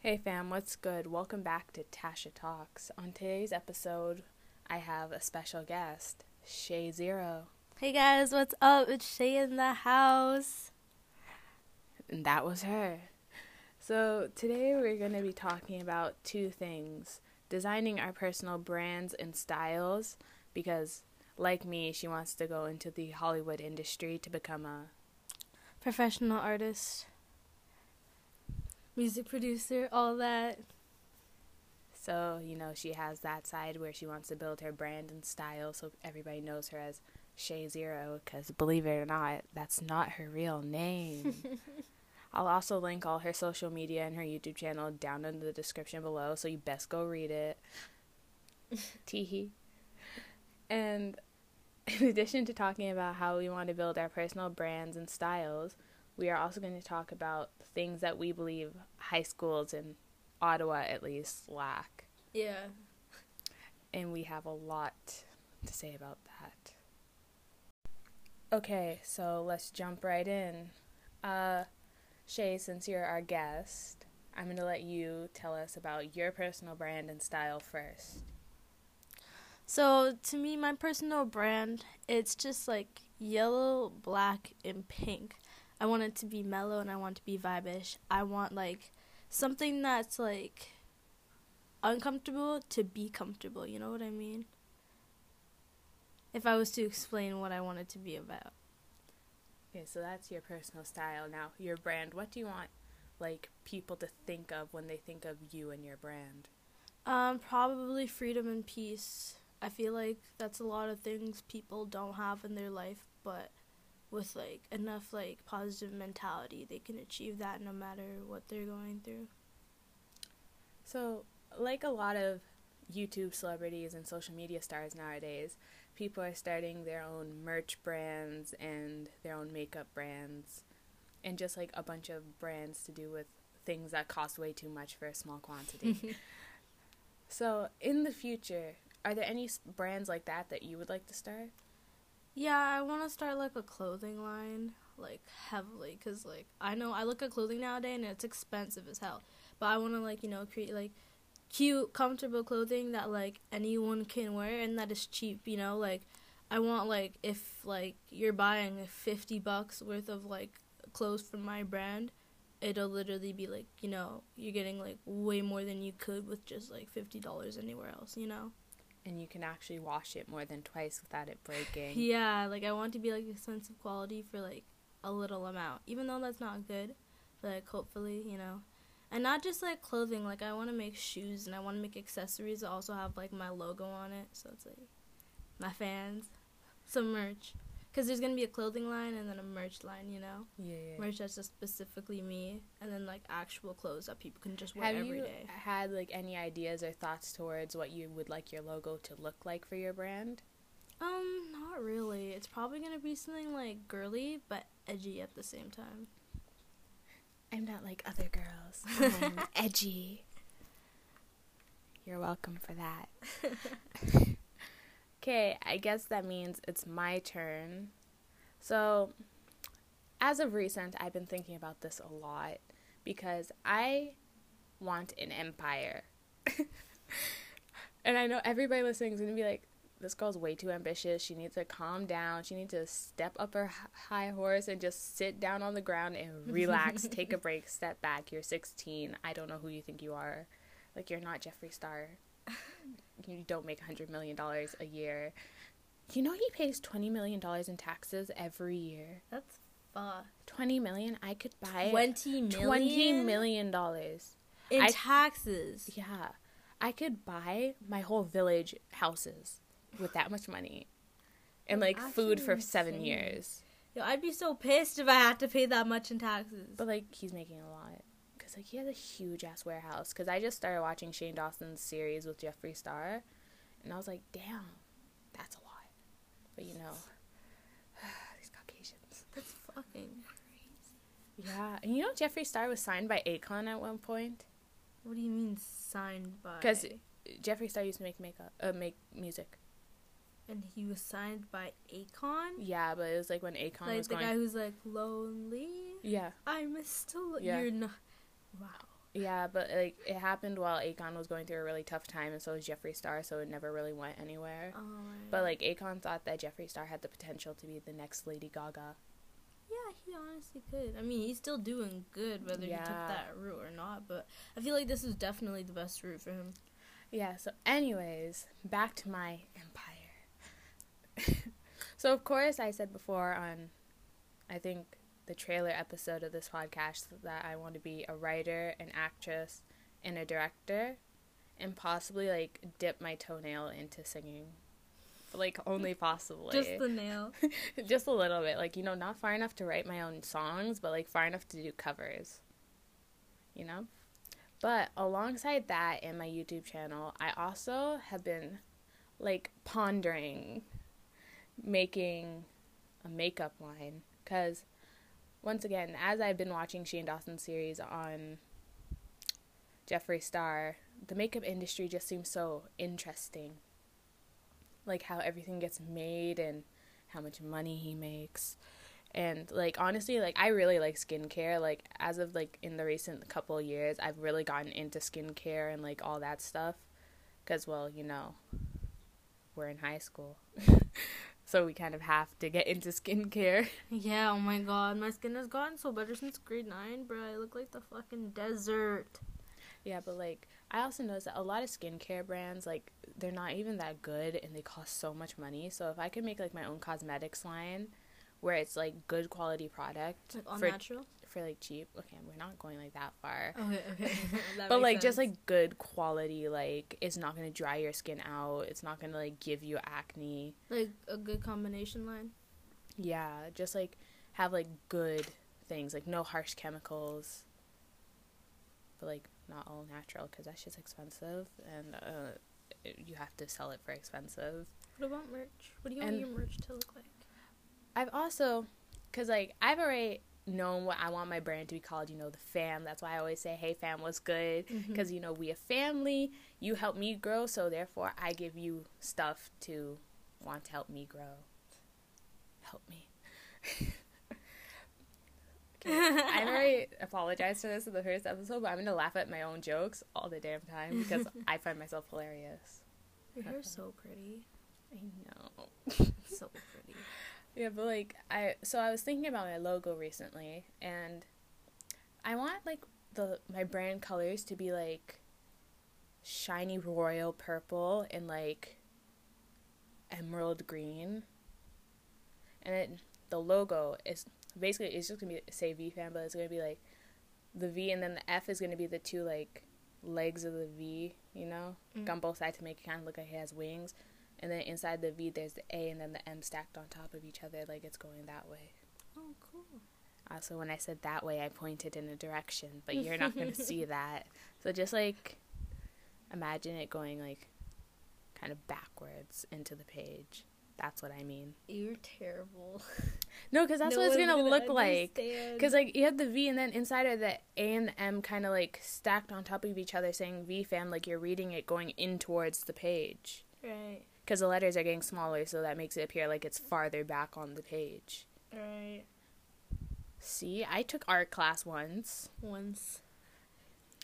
Hey fam, what's good? Welcome back to Tasha Talks. On today's episode, I have a special guest, Shay Zero. Hey guys, what's up? It's Shay in the house. And that was her. So, today we're going to be talking about two things designing our personal brands and styles, because, like me, she wants to go into the Hollywood industry to become a Professional artist, music producer, all that. So, you know, she has that side where she wants to build her brand and style so everybody knows her as Shay Zero, because believe it or not, that's not her real name. I'll also link all her social media and her YouTube channel down in the description below, so you best go read it. Teehee. And in addition to talking about how we want to build our personal brands and styles, we are also going to talk about things that we believe high schools in Ottawa at least lack. Yeah. And we have a lot to say about that. Okay, so let's jump right in. Uh, Shay, since you're our guest, I'm going to let you tell us about your personal brand and style first. So, to me, my personal brand, it's just like yellow, black, and pink. I want it to be mellow and I want it to be vibish. I want like something that's like uncomfortable to be comfortable. You know what I mean? If I was to explain what I want it to be about. Okay, so that's your personal style. Now, your brand, what do you want like people to think of when they think of you and your brand? Um, probably freedom and peace. I feel like that's a lot of things people don't have in their life, but with like enough like positive mentality, they can achieve that no matter what they're going through. So, like a lot of YouTube celebrities and social media stars nowadays, people are starting their own merch brands and their own makeup brands and just like a bunch of brands to do with things that cost way too much for a small quantity. so, in the future, are there any brands like that that you would like to start? Yeah, I want to start like a clothing line, like heavily, cause like I know I look at clothing nowadays and it's expensive as hell. But I want to like you know create like cute, comfortable clothing that like anyone can wear and that is cheap. You know, like I want like if like you're buying fifty bucks worth of like clothes from my brand, it'll literally be like you know you're getting like way more than you could with just like fifty dollars anywhere else. You know. And you can actually wash it more than twice without it breaking. Yeah, like I want to be like expensive quality for like a little amount, even though that's not good. But like hopefully, you know, and not just like clothing. Like I want to make shoes and I want to make accessories that also have like my logo on it, so it's like my fans, some merch. Cause there's gonna be a clothing line and then a merch line, you know, Yeah. yeah. merch that's just specifically me, and then like actual clothes that people can just wear every day. Have every you had like any ideas or thoughts towards what you would like your logo to look like for your brand? Um, not really. It's probably gonna be something like girly but edgy at the same time. I'm not like other girls. I'm edgy. You're welcome for that. Okay, I guess that means it's my turn. So, as of recent, I've been thinking about this a lot because I want an empire. and I know everybody listening is going to be like, this girl's way too ambitious. She needs to calm down. She needs to step up her high horse and just sit down on the ground and relax, take a break, step back. You're 16. I don't know who you think you are. Like, you're not Jeffree Star. You don't make $100 million a year. You know, he pays $20 million in taxes every year. That's fuck. 20 million I could buy Twenty million. 20 million dollars. in I- taxes. Yeah. I could buy my whole village houses with that much money. And like food for actually 7 insane. years. Yo, I'd be so pissed if I had to pay that much in taxes. But like he's making a lot cuz like he has a huge ass warehouse cuz I just started watching Shane Dawson's series with Jeffree Star and I was like, "Damn. That's a lot." But you know, these Caucasians. That's fucking. Crazy. Yeah. And you know Jeffree Star was signed by Akon at one point? What do you mean signed by? Cuz Jeffree Star used to make makeup, uh, make music. and he was signed by Akon. Yeah, but it was like when Akon like was the going. guy who's like lonely. yeah, I'm still. Yeah. You're not. Wow. Yeah, but like it happened while Akon was going through a really tough time, and so was Jeffree Star, so it never really went anywhere. Oh, right. But like Akon thought that Jeffree Star had the potential to be the next Lady Gaga. Yeah, he honestly could. I mean, he's still doing good whether he took that route or not. But I feel like this is definitely the best route for him. Yeah, so anyways, back to my empire. so of course I said before on I think the trailer episode of this podcast that I want to be a writer, an actress, and a director and possibly like dip my toenail into singing. Like only possibly. Just the nail. just a little bit like you know not far enough to write my own songs but like far enough to do covers you know but alongside that in my youtube channel i also have been like pondering making a makeup line because once again as i've been watching shane dawson's series on jeffree star the makeup industry just seems so interesting. Like how everything gets made and how much money he makes. And like honestly like i really like skincare. Like as of like in the recent couple years i've really gotten into skincare and like all that stuff. Because well you know we're in high school so we kind of have to get into skincare Yeah, oh my god, my skin has gotten so better since grade 9, bro. I look like the fucking desert. yeah but like i also noticed that a lot of skincare brands like they're not even that good and they cost so much money so if i could make like my own cosmetics line where it's like good quality product Like all for natural? For like cheap. Okay, we're not going like that far. Okay, okay. But like just like good quality, like it's not gonna dry your skin out. It's not gonna like give you acne. Like a good combination line. Yeah, just like have like good things, like no harsh chemicals. But like not all natural because that's just expensive, and uh, it- you have to sell it for expensive. What about merch? What do you And- want your merch to look like? I've also, cause like I've already known what I want my brand to be called. You know, the fam. That's why I always say, "Hey fam, what's good?" Mm-hmm. Because you know we a family. You help me grow, so therefore I give you stuff to want to help me grow. Help me. I already apologized for this in the first episode, but I'm gonna laugh at my own jokes all the damn time because I find myself hilarious. Your hair's so pretty. I know. So pretty. Yeah, but like I so I was thinking about my logo recently and I want like the my brand colors to be like shiny royal purple and like emerald green. And it, the logo is basically it's just gonna be say V fam, but it's gonna be like the V and then the F is gonna be the two like legs of the V, you know, Mm. on both sides to make it kind of look like it has wings. And then inside the V, there's the A and then the M stacked on top of each other, like it's going that way. Oh, cool. Also, when I said that way, I pointed in a direction, but you're not going to see that. So just like imagine it going like kind of backwards into the page. That's what I mean. You're terrible. No, because that's No what it's going to gonna look like. Because like you have the V and then inside of the A and the M kind of like stacked on top of each other, saying V fam, like you're reading it going in towards the page. Right, Because the letters are getting smaller, so that makes it appear like it's farther back on the page. right. See, I took art class once. Once.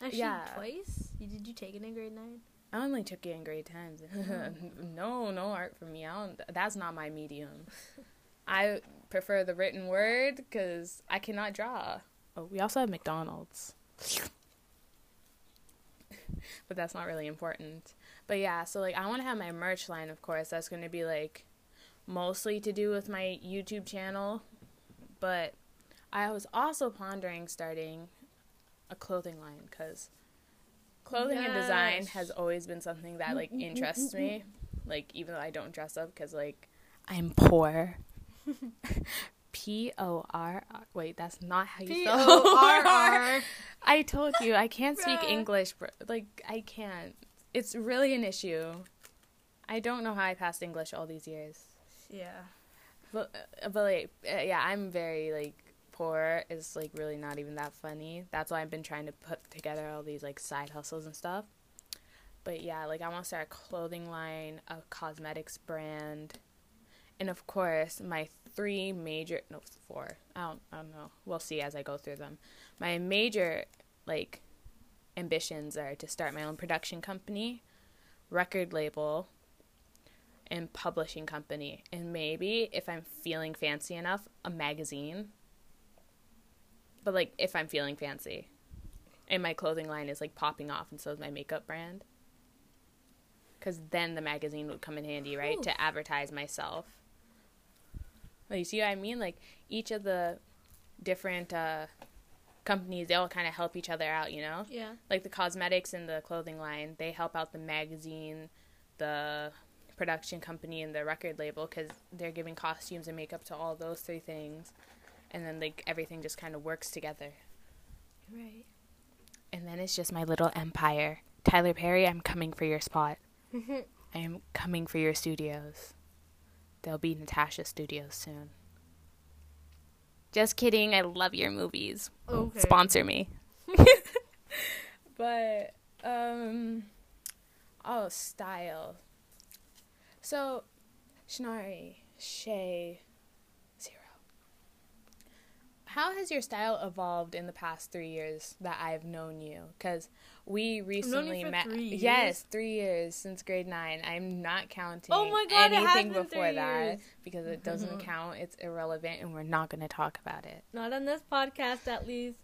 Actually, Yeah. twice? You, did you take it in grade 9? I only took it in grade times. no, no art for me. I don't, that's not my medium. I prefer the written word because I cannot draw. Oh, we also have McDonald's. but that's not really important. But yeah, so like I want to have my merch line, of course. That's going to be like mostly to do with my YouTube channel. But I was also pondering starting a clothing line because clothing and design has always been something that like interests me. Like even though I don't dress up because like I'm poor. P O R R. Wait, that's not how you spell P-O-R-R. I told you I can't speak English. Like I can't. It's really an issue. I don't know how I passed English all these years. Yeah. But uh, but like uh, yeah, I'm very like poor. Is like really not even that funny. That's why I've been trying to put together all these like side hustles and stuff. But yeah, like I want to start a clothing line, a cosmetics brand, and of course my three major no four. I don't I don't know. We'll see as I go through them. My major like ambitions are to start my own production company, record label, and publishing company. And maybe if I'm feeling fancy enough, a magazine. But like if I'm feeling fancy. And my clothing line is like popping off and so is my makeup brand. Cuz then the magazine would come in handy, right? Ooh. To advertise myself. Like, you see what I mean? Like each of the different uh companies, they all kind of help each other out, you know? Yeah. like the cosmetics and the clothing line they help out the magazine the production company and the record label because they're giving costumes and makeup to all those three things and then like everything just kind of works together Right. and then it's just my little empire tyler perry i'm coming for your spot i am coming for your studios there'll be natasha studios soon just kidding i love your movies Okay. sponsor me. but um oh style. So Shinari, Shay, Zero. How has your style evolved in the past three years that I've known you? Because we recently met. three years? Yes, three years since grade nine. I'm not counting Oh my God, anything before that years. because it mm-hmm. doesn't count. It's irrelevant, and we're not going to talk about it Not on this podcast, at least.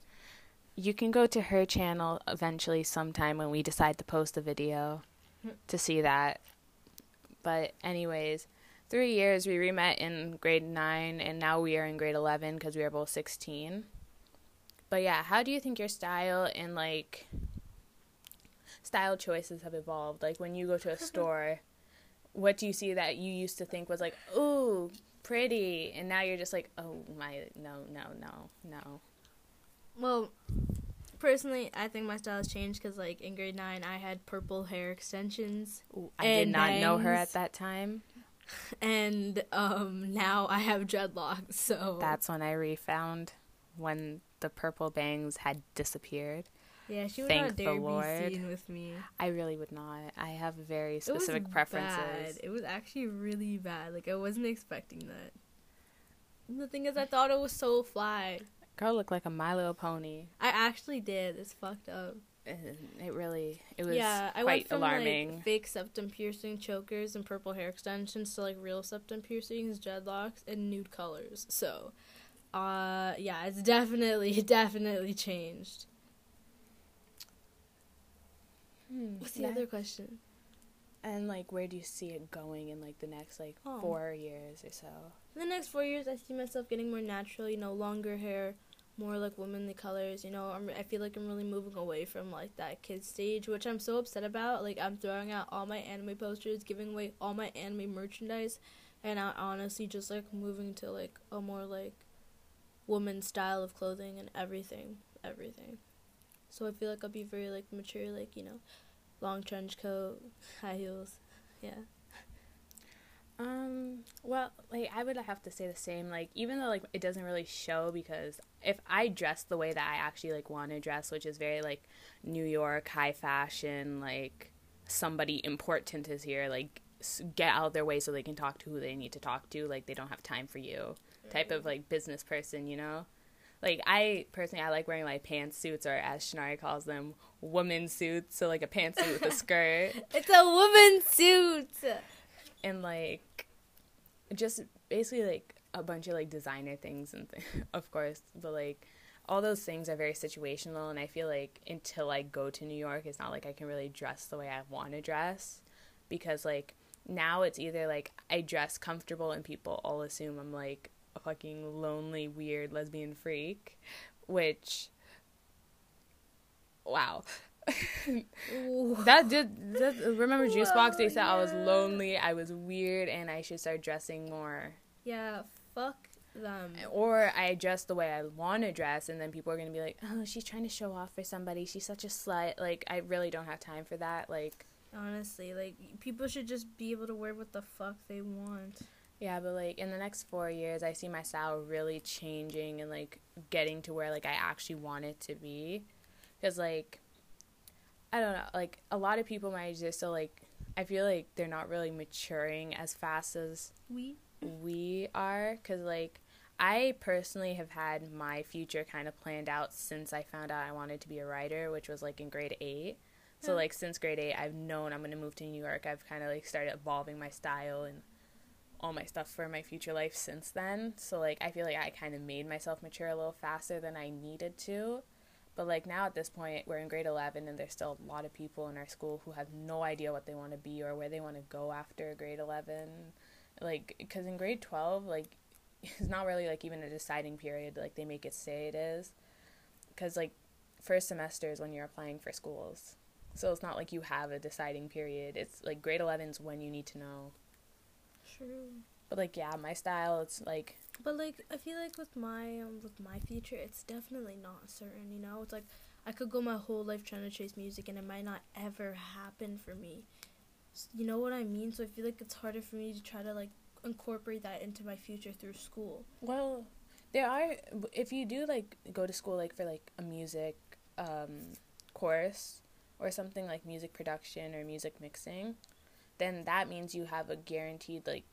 you can go to her channel eventually sometime when we decide to post a video to see that. But anyways, three years we re-met in grade nine, and now we are in grade eleven because we are both sixteen. But yeah, how do you think your style and like style choices have evolved? Like when you go to a store, what do you see that you used to think was like, ooh, pretty, and now you're just like, oh my, no, no, no, no. Well, personally, I think my style has changed because, like, in grade nine, I had purple hair extensions, I did not know her at that time. and um, now I have dreadlocks. So That's when I refound when the purple bangs had disappeared. Yeah, she would thank not dare be seen with me. I really would not. I have very specific It was preferences. Bad. It was actually really bad. Like I wasn't expecting that. And the thing is, I thought it was so fly. Girl looked like a My Little Pony. I actually did. It's fucked up. It really, it was yeah, I went from alarming. like fake septum piercing chokers and purple hair extensions to like real septum piercings, dreadlocks, and nude colors. So, uh, yeah, it's definitely definitely changed. Hmm, What's the that- other question? And like, where do you see it going in like the next like Oh. four years or so? In the next four years, I see myself getting more natural. You know, longer hair, more like womanly colors. You know, I'm, I feel like I'm really moving away from like that kid stage, which I'm so upset about. Like I'm throwing out all my anime posters, giving away all my anime merchandise, and I honestly just like moving to like a more like woman style of clothing and everything, everything. So I feel like I'll be very like mature, like you know, long trench coat, high heels, yeah. Um, well, like I would have to say the same. Like even though like it doesn't really show because if I dress the way that I actually like want to dress, which is very like New York high fashion, like somebody important is here, like get out of their way so they can talk to who they need to talk to, like they don't have time for you, type of like business person, you know. Like I personally, I like wearing like pantsuits or as Shinari calls them, woman suits. So like a pantsuit with a skirt It's a woman's suit. and like just basically like a bunch of like designer things and th- of course but like all those things are very situational and i feel like until i go to new york it's not like i can really dress the way i want to dress because like now it's either like i dress comfortable and people all assume i'm like a fucking lonely weird lesbian freak which wow that did that, remember juice box they said i was lonely i was weird and i should start dressing more Yeah, fuck them. or i dress the way i want to dress and then people are gonna be like oh she's trying to show off for somebody she's such a slut like i really don't have time for that like Honestly, like people should just be able to wear what the fuck they want. Yeah but like in the next four years i see my style really changing and like getting to where like i actually want it to be because like i don't know like a lot of people my age they're still like i feel like they're not really maturing as fast as We we are because like I personally have had my future kind of planned out since I found out I wanted to be a writer, which was like in grade eight. So Yeah. like since grade eight, I've known I'm gonna move to New York. I've kind of like started evolving my style and all my stuff for my future life since then. So like I feel like I kind of made myself mature a little faster than I needed to. But like now at this point, we're in grade 11 and there's still a lot of people in our school who have no idea what they want to be or where they want to go after grade 11. Like cuz in grade 12, like it's not really like even a deciding period like they make it say it is. Cuz like first semester is when you're applying for schools. So it's not like you have a deciding period. It's like grade 11 is when you need to know. True. But like yeah, my style it's like But like I feel like with my um with my future, it's definitely not certain. You know, it's like I could go my whole life trying to chase music, and it might not ever happen for me. You know what I mean? So I feel like it's harder for me to try to like incorporate that into my future through school. Well, there are if you do like go to school like for like a music um course or something like music production or music mixing, then that means you have a guaranteed like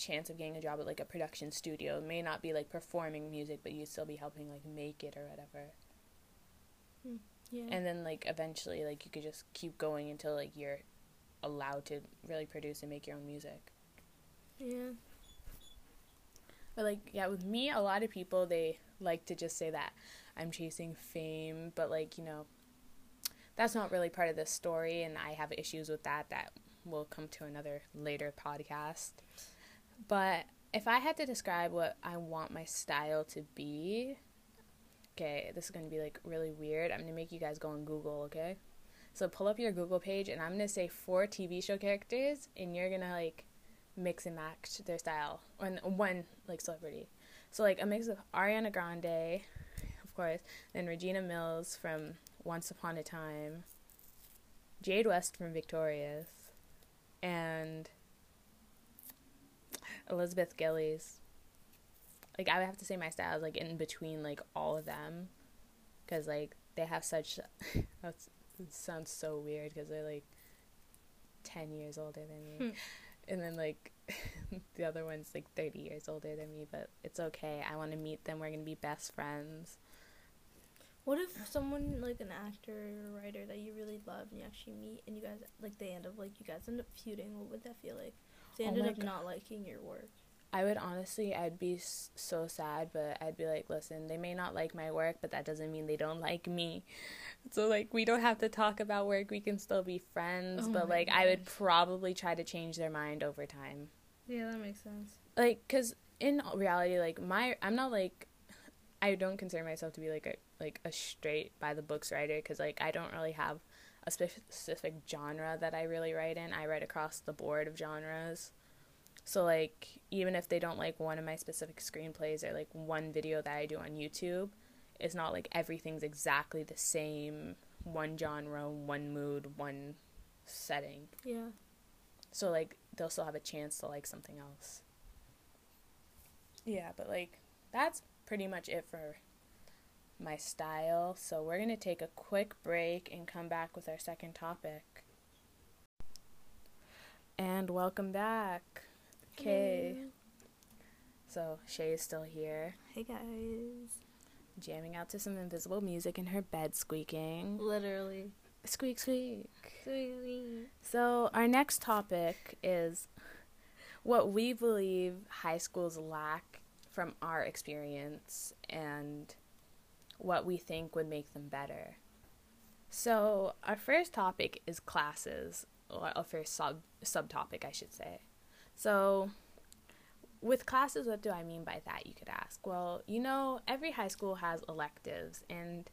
chance of getting a job at like a production studio. It may not be like performing music, but you still be helping like make it or whatever. Hmm, yeah. And then like eventually like you could just keep going until like you're allowed to really produce and make your own music. yeah. But like yeah, with me, a lot of people they like to just say that I'm chasing fame, but like you know, that's not really part of the story, and I have issues with that. That will come to another later podcast. But if I had to describe what I want my style to be, okay, this is gonna be like really weird. I'm gonna make you guys go on Google, okay? So pull up your Google page, and I'm gonna say four TV show characters, and you're gonna like mix and match their style and one like celebrity. So like a mix of Ariana Grande, of course, then Regina Mills from Once Upon a Time, Jade West from Victorious, and Elizabeth Gillies. Like I would have to say my style is like in between like all of them, because like they have such. That's, it sounds so weird because they're like ten years older than me Hmm. and then like the other one's like 30 years older than me but it's okay i want to meet them we're gonna be best friends What if someone like an actor or a writer that you really love and you actually meet and you guys like they end up like you guys end up feuding? What would that feel like? They Oh ended up God. not liking your work. i would honestly i'd be so sad but i'd be like listen they may not like my work but that doesn't mean they don't like me so like we don't have to talk about work we can still be friends Oh but like i would probably try to change their mind over time Yeah, that makes sense. like because in reality like my i'm not like i don't consider myself to be like a like a straight by the books writer because like i don't really have a specific genre that i really write in i write across the board of genres so like even if they don't like one of my specific screenplays or like one video that i do on youtube it's not like everything's exactly the same one genre one mood one setting Yeah. so like they'll still have a chance to like something else. Yeah, but like that's pretty much it for my style. So we're going to take a quick break and come back with our second topic. And welcome back. Okay. So Shay is still here, Hey guys. jamming out to some invisible music in her bed squeaking. Literally. Squeak squeak. Squeak. So, our next topic is what we believe high schools lack from our experience and what we think would make them better. So, our first topic is classes, or our first sub subtopic, I should say. So, with classes, what do I mean by that? You could ask. Well, you know, every high school has electives, and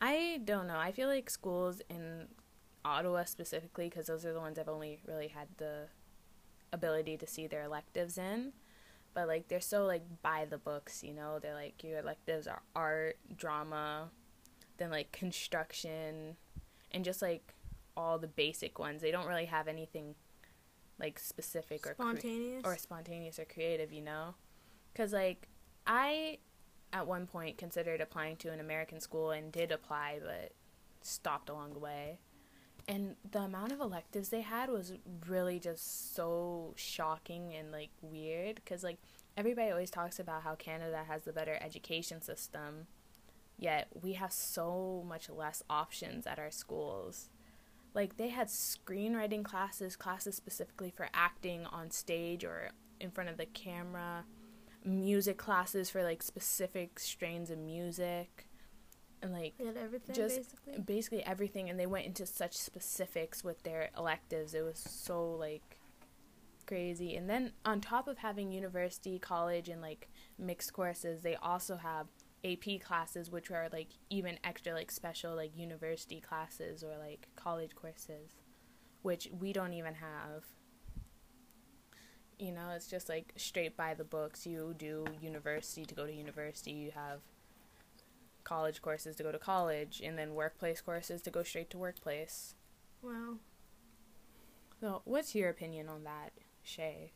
I don't know. I feel like schools in Ottawa specifically, because those are the ones I've only really had the ability to see their electives in. But like they're so like by the books, you know. They're like your electives are art, drama, then like construction, and just like all the basic ones. They don't really have anything like specific or cre- Spontaneous. or spontaneous or creative, you know? Because, like, I at one point considered applying to an American school and did apply, but stopped along the way. And the amount of electives they had was really just so shocking and, like, weird. Because, like, everybody always talks about how Canada has the better education system, yet we have so much less options at our schools. Like they had screenwriting classes, classes specifically for acting on stage or in front of the camera, music classes for like specific strains of music and like had everything just basically. basically everything and they went into such specifics with their electives. It was so like crazy. And then on top of having university college and like mixed courses they also have ap classes which are like even extra like special like university classes or like college courses which we don't even have. You know it's just like straight by the books. You do university to go to university. You have college courses to go to college and then workplace courses to go straight to workplace. Wow. So, what's your opinion on that, Shay?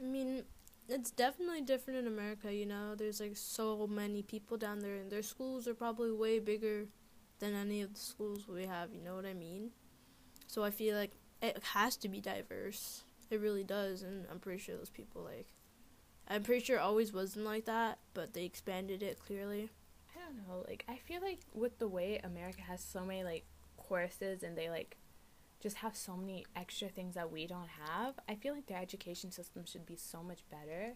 I mean, it's definitely different in America, you know. There's like so many people down there and their schools are probably way bigger than any of the schools we have, you know what I mean? So I feel like it has to be diverse. It really does and I'm pretty sure those people like I'm pretty sure it always wasn't like that, but they expanded it clearly. I don't know. Like, I feel like with the way America has so many like courses and they like just have so many extra things that we don't have, I feel like their education system should be so much better.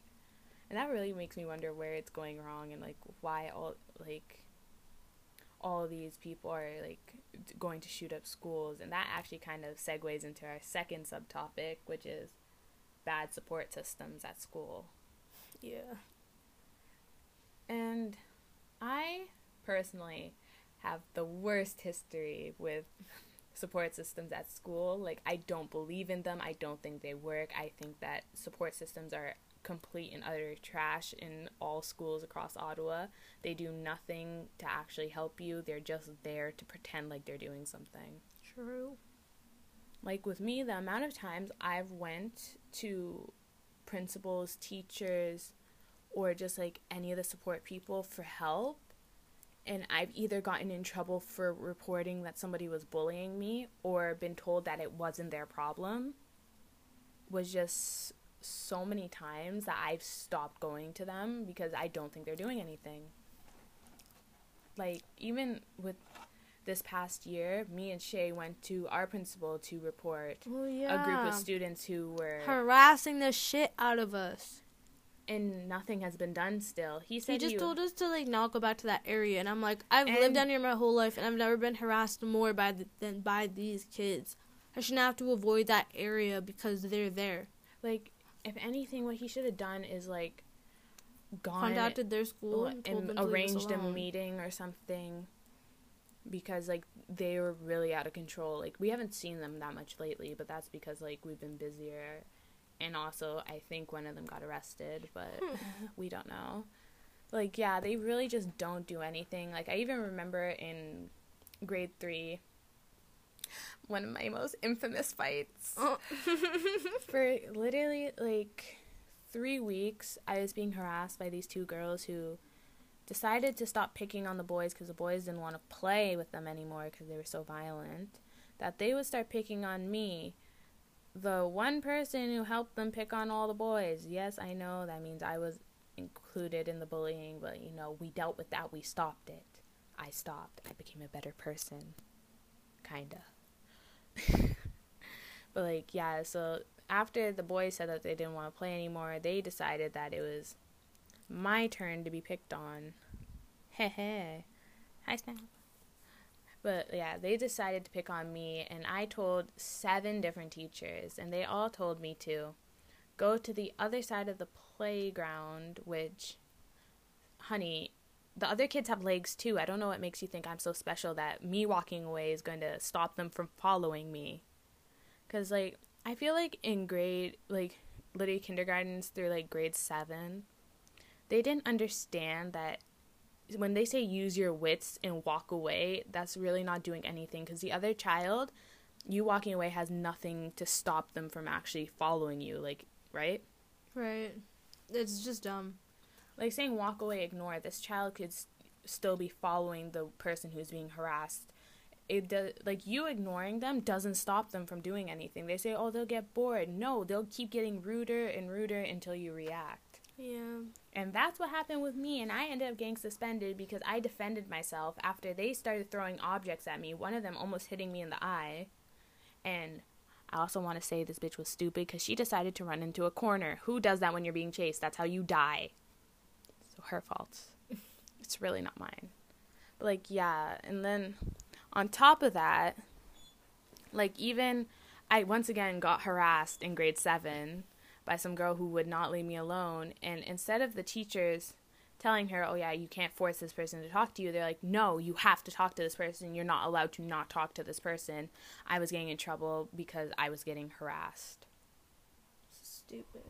And that really makes me wonder where it's going wrong and like why all like all these people are like going to shoot up schools and that actually kind of segues into our second subtopic which is bad support systems at school. Yeah. And I personally have the worst history with support systems at school. Like, I don't believe in them. I don't think they work. I think that support systems are complete and utter trash in all schools across Ottawa. They do nothing to actually help you, they're just there to pretend like they're doing something True. like with me the amount of times i've went to principals teachers or just like any of the support people for help and i've either gotten in trouble for reporting that somebody was bullying me or been told that it wasn't their problem was just so many times that i've stopped going to them because i don't think they're doing anything like even with this past year, me and Shay went to our principal to report Oh yeah. a group of students who were harassing the shit out of us. And nothing has been done still. He said He just told us to like not go back to that area, and I'm like, I've lived down here my whole life, and I've never been harassed more by the, than by these kids. I shouldn't have to avoid that area because they're there. like if anything what he should have done is like gone Contacted their school and, and, told them to leave us arranged a meeting or something because like they were really out of control. Like we haven't seen them that much lately, but that's because like we've been busier and also I think one of them got arrested, but hmm. we don't know. Like yeah, they really just don't do anything. Like I even remember in grade 3 one of my most infamous fights Oh. for literally like three weeks i was being harassed by these two girls who decided to stop picking on the boys because the boys didn't want to play with them anymore because they were so violent that they would start picking on me the one person who helped them pick on all the boys. Yes i know that means i was included in the bullying but you know we dealt with that. We stopped it. I stopped. I became a better person. Kinda. But like yeah so after the boys said that they didn't want to play anymore they decided that it was my turn to be picked on. Heh heh. Hi snap but yeah they decided to pick on me and i told seven different teachers and they all told me to go to the other side of the playground which honey the other kids have legs too. I don't know what makes you think i'm so special that me walking away is going to stop them from following me. Because like i feel like in grade like literally kindergartens through like grade seven they didn't understand that when they say use your wits and walk away that's really not doing anything because the other child you walking away has nothing to stop them from actually following you like right? Right. It's just dumb. like saying walk away ignore this child could s- still be following the person who's being harassed. It does like you ignoring them doesn't stop them from doing anything. They say oh they'll get bored. No they'll keep getting ruder and ruder until you react Yeah. And that's what happened with me, and I ended up getting suspended because I defended myself after they started throwing objects at me, one of them almost hitting me in the eye. And I also want to say this bitch was stupid because she decided to run into a corner. Who does that when you're being chased? That's how you die. So her fault. it's really not mine. But, like, yeah. And then on top of that, like, even I once again got harassed in grade seven by some girl who would not leave me alone. And instead of the teachers telling her, oh, yeah, you can't force this person to talk to you, they're like, no, you have to talk to this person. You're not allowed to not talk to this person. I was getting in trouble because I was getting harassed. Stupid.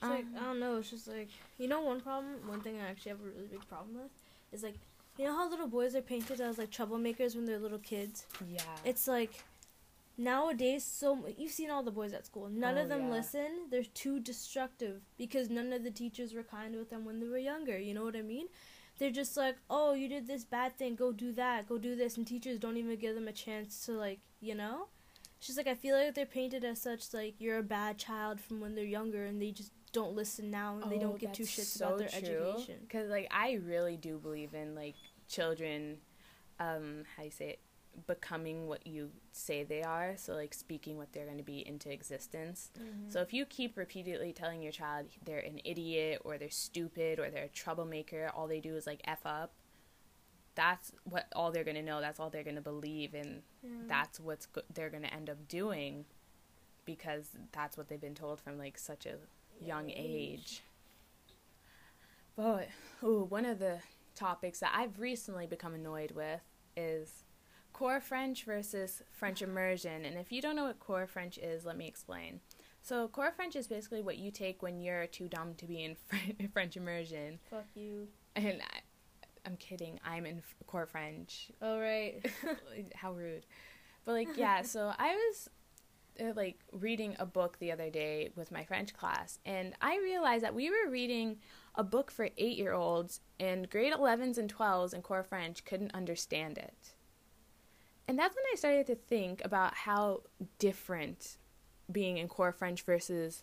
It's like, um, I don't know, it's just like, you know, one problem, one thing I actually have a really big problem with is like, you know how little boys are painted as like troublemakers when they're little kids? Yeah. It's like nowadays so you've seen all the boys at school. None Oh, of them yeah. listen. They're too destructive because none of the teachers were kind with them when they were younger you know what i mean? They're just like oh you did this bad thing. Go do that. Go do this. And teachers don't even give them a chance to like you know? She's like i feel like they're painted as such like you're a bad child from when they're younger and they just don't listen now and they don't give two shits about their education. Because, like, I really do believe in, like, children, um, how you say it, becoming what you say they are. So, like, speaking what they're going to be into existence. Mm-hmm. So, if you keep repeatedly telling your child they're an idiot or they're stupid or they're a troublemaker, all they do is, like, F up, that's what all they're going to know. That's all they're going to believe. And Yeah. that's what's go- they're going to end up doing because that's what they've been told from, like, such a young age. But ooh, one of the topics that I've recently become annoyed with is core French versus French immersion. And if you don't know what core French is, let me explain. So core French is basically what you take when you're too dumb to be in Fr- French immersion. fuck you And I, I'm kidding. I'm in f- core French. Oh right. How rude. But like yeah, so I was uh, like reading a book the other day with my French class and I realized that we were reading a book for 8-year-olds and grade 11s and 12s in core French couldn't understand it. And that's when I started to think about how different being in core French versus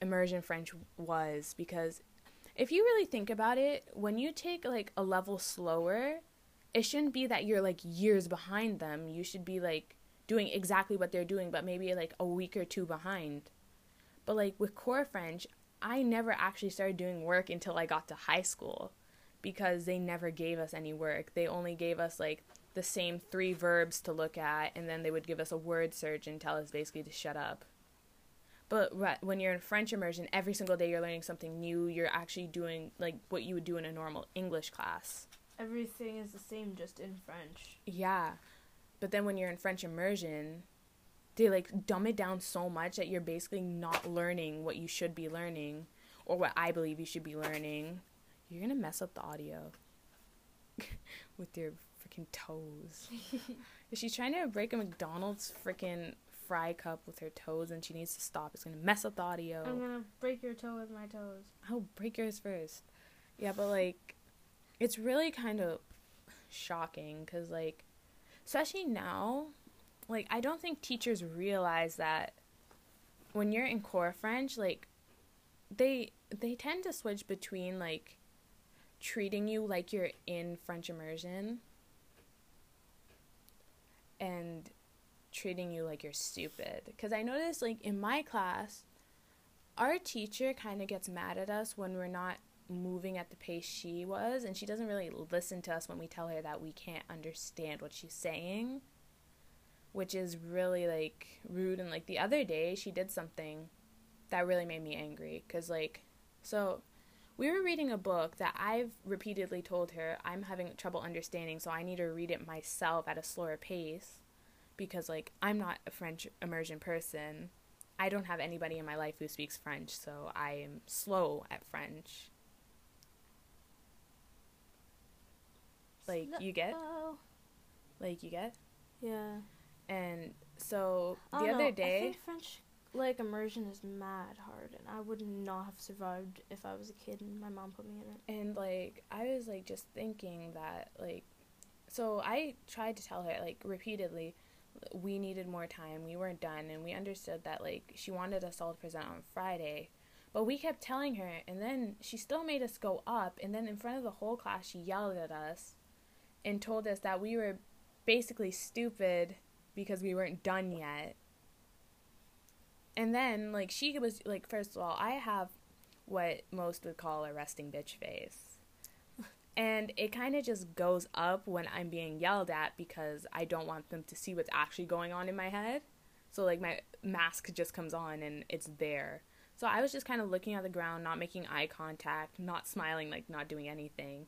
immersion French was because if you really think about it, when you take like a level slower, it shouldn't be that you're like years behind them. You should be like doing exactly what they're doing, but maybe like a week or two behind. But like with core French, I never actually started doing work until I got to high school because they never gave us any work. They only gave us like the same three verbs to look at, and then they would give us a word search and tell us basically to shut up. But right, when you're in French immersion, every single day you're learning something new. You're actually doing like what you would do in a normal English class. everything is the same just in french Yeah. But then when you're in French immersion, they like dumb it down so much that you're basically not learning what you should be learning or what I believe you should be learning. You're going to mess up the audio with your freaking toes. She's trying to break a McDonald's freaking fry cup with her toes and she needs to stop. It's to mess up the audio. i'm gonna break your toe with my toes I'll break yours first. Yeah, but like, it's really kind of shocking because, like, especially now, like, I don't think teachers realize that when you're in core French, like, they they tend to switch between like treating you like you're in French immersion and treating you like you're stupid. Because I noticed, like, in my class, our teacher kind of gets mad at us when we're not moving at the pace she was, and she doesn't really listen to us when we tell her that we can't understand what she's saying, which is really like rude. And like the other day, she did something that really made me angry because, like, so we were reading a book that I've repeatedly told her I'm having trouble understanding, so I need to read it myself at a slower pace because, like, I'm not a French immersion person. I don't have anybody in my life who speaks French, so I am slow at French. Like, you get? Like, you get? Yeah. And so the other day, French like immersion is mad hard, and I would not have survived if I was a kid and my mom put me in it. and like, I was like just thinking that, like, so I tried to tell her, like, repeatedly, we needed more time. We weren't done, and we understood that, like, she wanted us all to present on Friday. But we kept telling her, and then she still made us go up. And then in front of the whole class, she yelled at us and told us that we were basically stupid because we weren't done yet. And then, like, she was like, first of all, I have what most would call a resting bitch face. And it kind of just goes up when I'm being yelled at because I don't want them to see what's actually going on in my head. So, like, my mask just comes on and it's there. So, I was just kind of looking at the ground, not making eye contact, not smiling, like, not doing anything.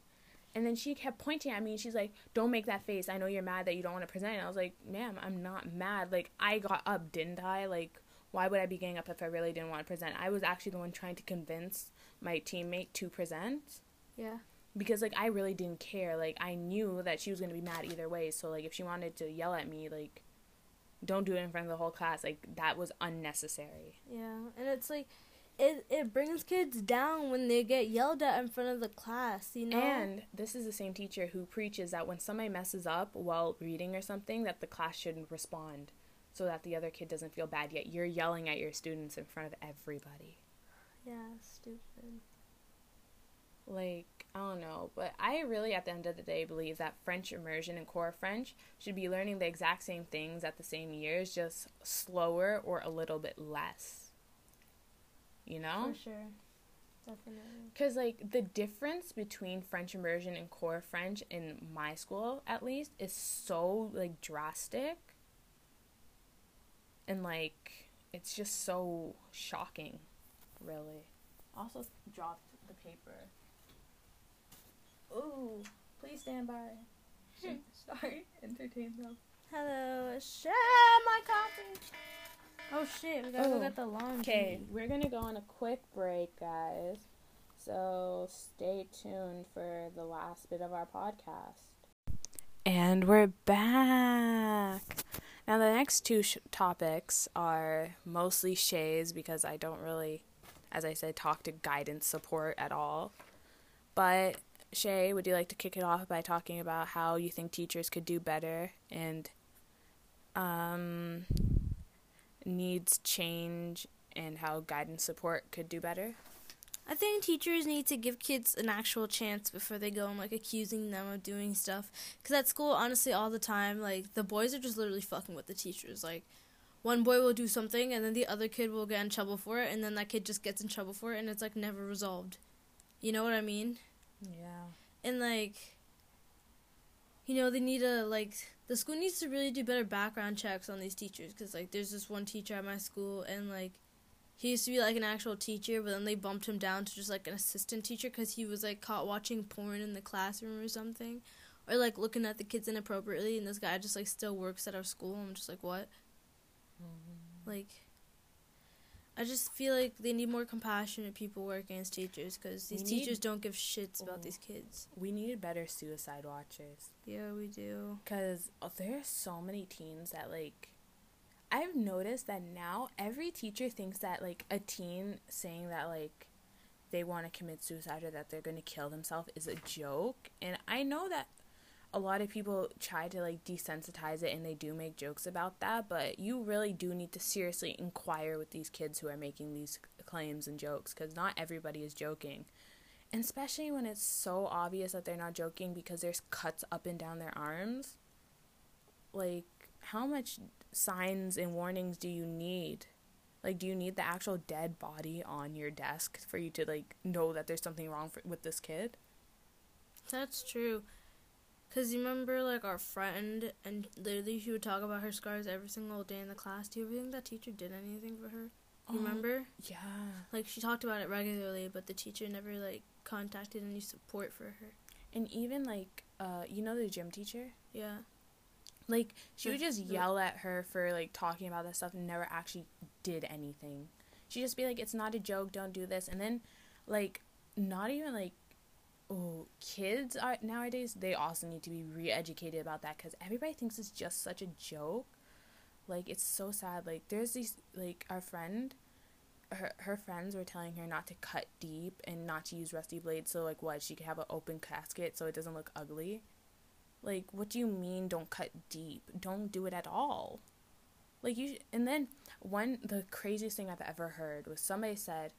And then she kept pointing at me and she's like, Don't make that face. I know you're mad that you don't want to present. And I was like, Ma'am, I'm not mad. Like, I got up, didn't I? Like, why would I be getting up if I really didn't want to present? I was actually the one trying to convince my teammate to present. Yeah. Because, like, I really didn't care. Like, I knew that she was going to be mad either way. So, like, if she wanted to yell at me, like, don't do it in front of the whole class. Like, that was unnecessary. Yeah. And it's like, it, it brings kids down when they get yelled at in front of the class, you know? And this is the same teacher who preaches that when somebody messes up while reading or something, that the class shouldn't respond so that the other kid doesn't feel bad. Yet you're yelling at your students in front of everybody. Yeah, stupid. Like, I don't know. But I really, at the end of the day, believe that French immersion and core French should be learning the exact same things at the same years, just slower or a little bit less. You know? For sure. Definitely. Because, like, the difference between French immersion and core French in my school, at least, is so, like, drastic. And, like, it's just so shocking, really. Also, dropped the paper. Ooh, please stand by. Sorry, entertain them. Hello. Share my coffee. Oh shit, we gotta Oh, go get the oh, laundry. Okay, we're gonna go on a quick break, guys. So stay tuned for the last bit of our podcast. And we're back. Now, the next two sh- topics are mostly Shays because I don't really, as I said, talk to guidance support at all. But, Shay, would you like to kick it off by talking about how you think teachers could do better and um, needs change and how guidance support could do better? I think teachers need to give kids an actual chance before they go and like accusing them of doing stuff. Cause at school, honestly, all the time, like the boys are just literally fucking with the teachers. Like, one boy will do something, and then the other kid will get in trouble for it, and then that kid just gets in trouble for it, and it's like never resolved. You know what I mean? Yeah. And like, you know, they need to like the school needs to really do better background checks on these teachers. Cause like, there's this one teacher at my school, and like he used to be like an actual teacher, but then they bumped him down to just like an assistant teacher because he was like caught watching porn in the classroom or something, or like looking at the kids inappropriately. And this guy just like still works at our school. I'm just like, what? Mm-hmm. Like, I just feel like they need more compassionate people working as teachers because these need- teachers don't give shits about Oh. these kids. We need better suicide watchers. Yeah, we do. Because uh, there are so many teens that, like, I've noticed that now every teacher thinks that, like, a teen saying that, like, they want to commit suicide or that they're going to kill themselves is a joke. And I know that a lot of people try to, like, desensitize it and they do make jokes about that, but you really do need to seriously inquire with these kids who are making these claims and jokes because not everybody is joking. And especially when it's so obvious that they're not joking because there's cuts up and down their arms. Like, how much signs and warnings do you need? Like, do you need the actual dead body on your desk for you to, like, know that there's something wrong for, with this kid? That's true. Cause you remember like our friend, and literally she would talk about her scars every single day in the class. Do you ever think that teacher did anything for her? You remember? Yeah. Like she talked about it regularly, but the teacher never like contacted any support for her. And even, like, uh, you know the gym teacher? Yeah. Like, she would just yell at her for, like, talking about this stuff and never actually did anything. She'd just be like, it's not a joke, don't do this. And then, like, not even, like, oh, kids are nowadays, they also need to be re educated about that because everybody thinks it's just such a joke. Like, it's so sad. Like, there's these, like, our friend, her, her friends were telling her not to cut deep and not to use rusty blades so, like, what? She could have an open casket so it doesn't look ugly. Like, what do you mean don't cut deep? Don't do it at all. Like you and then one the craziest thing I've ever heard was somebody said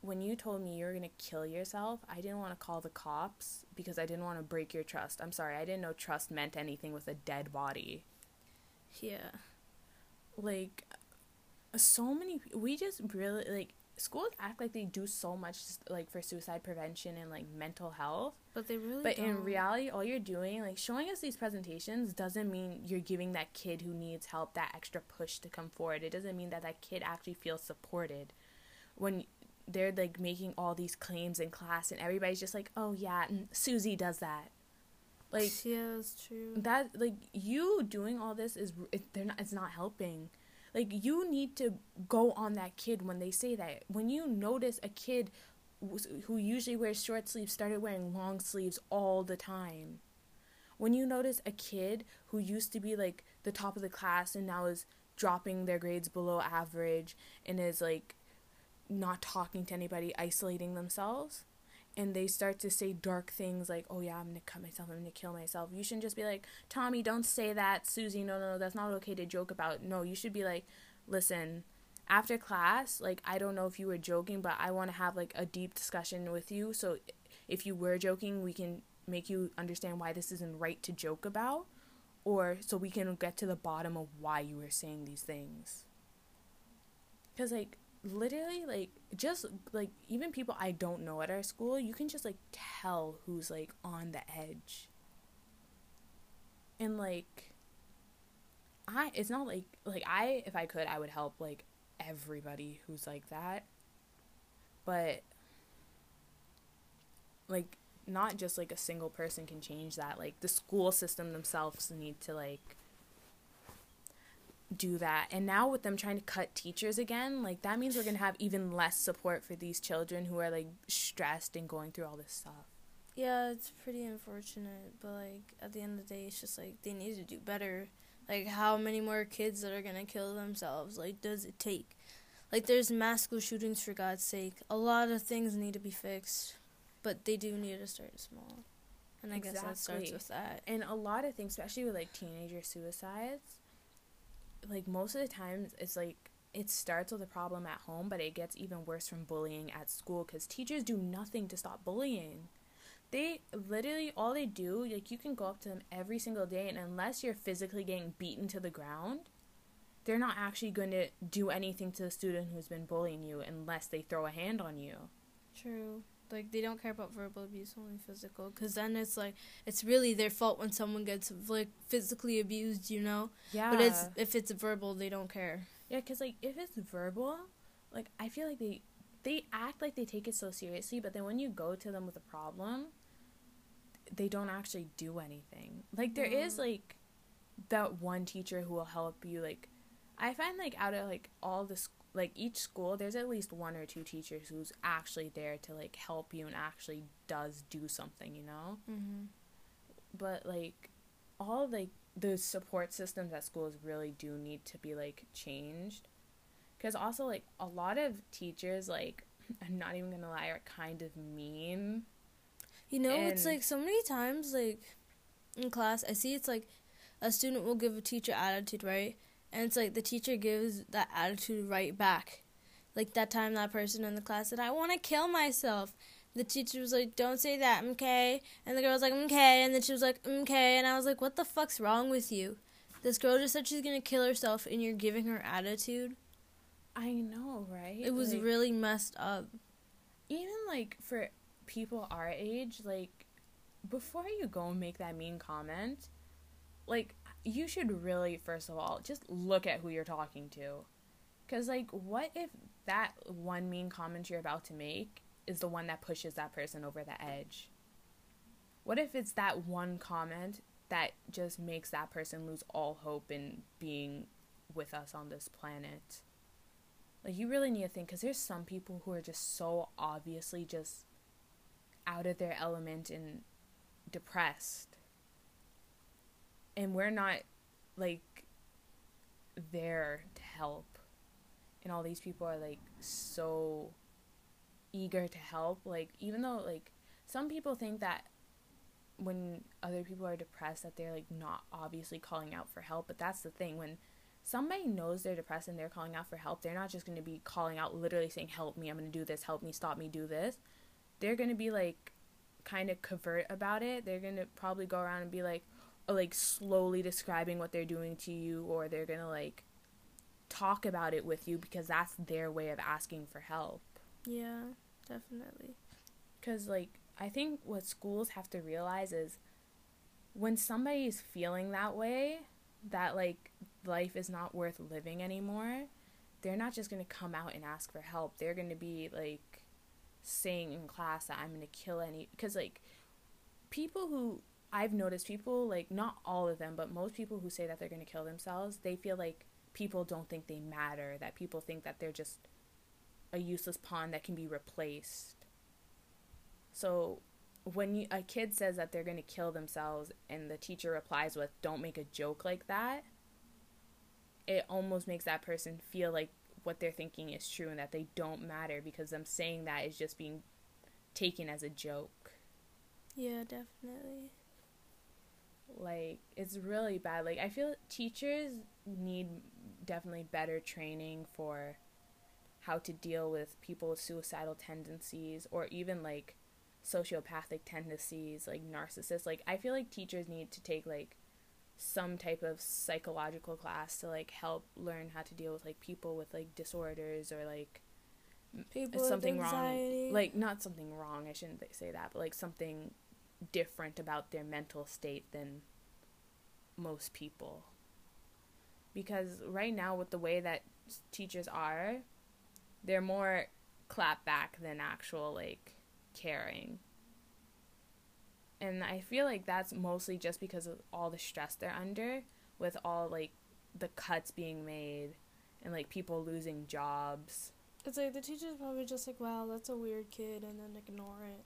when you told me you were gonna kill yourself, I didn't want to call the cops because I didn't want to break your trust. I'm sorry, I didn't know trust meant anything with a dead body. Yeah. Like, so many. We just really like schools act like they do so much like for suicide prevention and like mental health. But they really but don't. in reality all you're doing like showing us these presentations doesn't mean you're giving that kid who needs help that extra push to come forward. It doesn't mean that that kid actually feels supported when they're like making all these claims in class and everybody's just like oh yeah susie does that. Like yeah that's true. that like you doing all this is it, they're not it's not helping like you need to go on that kid when they say that. When you notice a kid who usually wears short sleeves started wearing long sleeves all the time. When you notice a kid who used to be like the top of the class and now is dropping their grades below average and is like not talking to anybody, isolating themselves, and they start to say dark things like, "Oh yeah, I'm gonna cut myself. I'm gonna kill myself." You shouldn't just be like, "Tommy, don't say that." Susie, no, no, no, that's not okay to joke about. No, you should be like, "Listen, after class, like I don't know if you were joking, but I want to have like a deep discussion with you. So if you were joking, we can make you understand why this isn't right to joke about." Or so we can get to the bottom of why you were saying these things. Cause like literally like just like even people I don't know at our school, you can just like tell who's like on the edge. And like I it's not like like I if I could I would help like everybody who's like that. But like not just like a single person can change that. Like the school system themselves need to like do that. And now with them trying to cut teachers again, like that means we're going to have even less support for these children who are like stressed and going through all this stuff. Yeah, it's pretty unfortunate, but like at the end of the day, it's just like they need to do better. Like how many more kids that are going to kill themselves like does it take? Like there's mass school shootings for God's sake. A lot of things need to be fixed, but they do need to start small. And I exactly. guess that starts with that. And a lot of things, especially with like teenager suicides, like most of the times it's like it starts with a problem at home, but it gets even worse from bullying at school because teachers do nothing to stop bullying. They literally all they do, like you can go up to them every single day, and unless you're physically getting beaten to the ground, they're not actually going to do anything to the student who's been bullying you unless they throw a hand on you. True. Like they don't care about verbal abuse, only physical. Because then it's like it's really their fault when someone gets like physically abused, you know. Yeah. But it's if it's verbal, they don't care. Yeah, because like if it's verbal, like I feel like they they act like they take it so seriously, but then when you go to them with a problem, they don't actually do anything. Like there mm. is like that one teacher who will help you. Like I find like out of like all the like each school there's at least one or two teachers who's actually there to like help you and actually does do something you know? Mm-hmm. but like all like the support systems at schools really do need to be like changed. Because also like a lot of teachers like i'm not even gonna lie are kind of mean. You know and it's like so many times like in class i see it's like a student will give a teacher attitude right and it's like the teacher gives that attitude right back. Like that time that person in the class said, I want to kill myself. The teacher was like, Don't say that, okay? And the girl was like, Okay. And then she was like, Okay. And I was like, What the fuck's wrong with you? This girl just said she's going to kill herself and you're giving her attitude. I know, right? It was like, really messed up. Even like for people our age, like before you go and make that mean comment, like you should really first of all just look at who you're talking to. Because like what if that one mean comment you're about to make is the one that pushes that person over the edge? What if it's that one comment that just makes that person lose all hope in being with us on this planet? Like you really need to think because there's some people who are just so obviously just out of their element and depressed and we're not like there to help and all these people are like so eager to help like even though like some people think that when other people are depressed that they're like not obviously calling out for help but that's the thing when somebody knows they're depressed and they're calling out for help, they're not just going to be calling out, literally saying, Help me, I'm going to do this, help me, stop me, do this. They're going to be like kind of covert about it. They're going to probably go around and be like, like slowly describing what they're doing to you, or they're going to like talk about it with you because that's their way of asking for help. Yeah, definitely. Because, like, I think what schools have to realize is when somebody is feeling that way, that, like, life is not worth living anymore, they're not just going to come out and ask for help. They're going to be, like, saying in class that I'm going to kill any. Because, like, people who. I've noticed people, like, not all of them, but most people who say that they're going to kill themselves, they feel like people don't think they matter, that people think that they're just a useless pawn that can be replaced. So when you, a kid says that they're going to kill themselves and the teacher replies with don't make a joke like that, it almost makes that person feel like what they're thinking is true and that they don't matter because them saying that is just being taken as a joke. Yeah, definitely. Like it's really bad. Like I feel teachers need definitely better training for how to deal with people with suicidal tendencies or even like sociopathic tendencies like narcissists. Like i feel like teachers need to take like some type of psychological class to like help learn how to deal with like people with like disorders or like People something with wrong like not something wrong i shouldn't say that but like something different about their mental state than most people. Because right now with the way that teachers are they're more clap back than actual like caring. And i feel like that's mostly just because of all the stress they're under with all like the cuts being made and like people losing jobs. It's like the teacher's probably just like, wow, that's a weird kid, and then ignore it.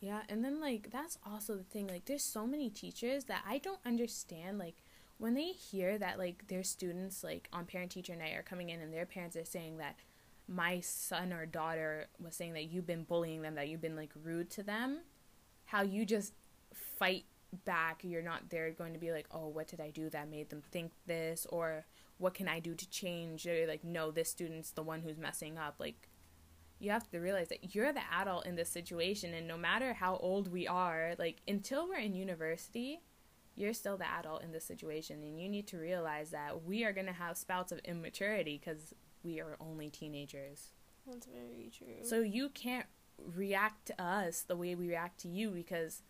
Yeah, and then like that's also the thing. Like there's so many teachers that I don't understand like when they hear that like their students like on parent teacher night are coming in and their parents are saying that my son or daughter was saying that you've been bullying them, that you've been like rude to them, how you just fight back. You're not there going to be like, "Oh, what did I do that made them think this?" or "What can I do to change?" You're like, "No, this student's the one who's messing up." Like you have to realize that you're the adult in this situation and no matter how old we are like until we're in university you're still the adult in this situation and you need to realize that we are going to have spouts of immaturity because we are only teenagers That's very true. so you can't react to us the way we react to you because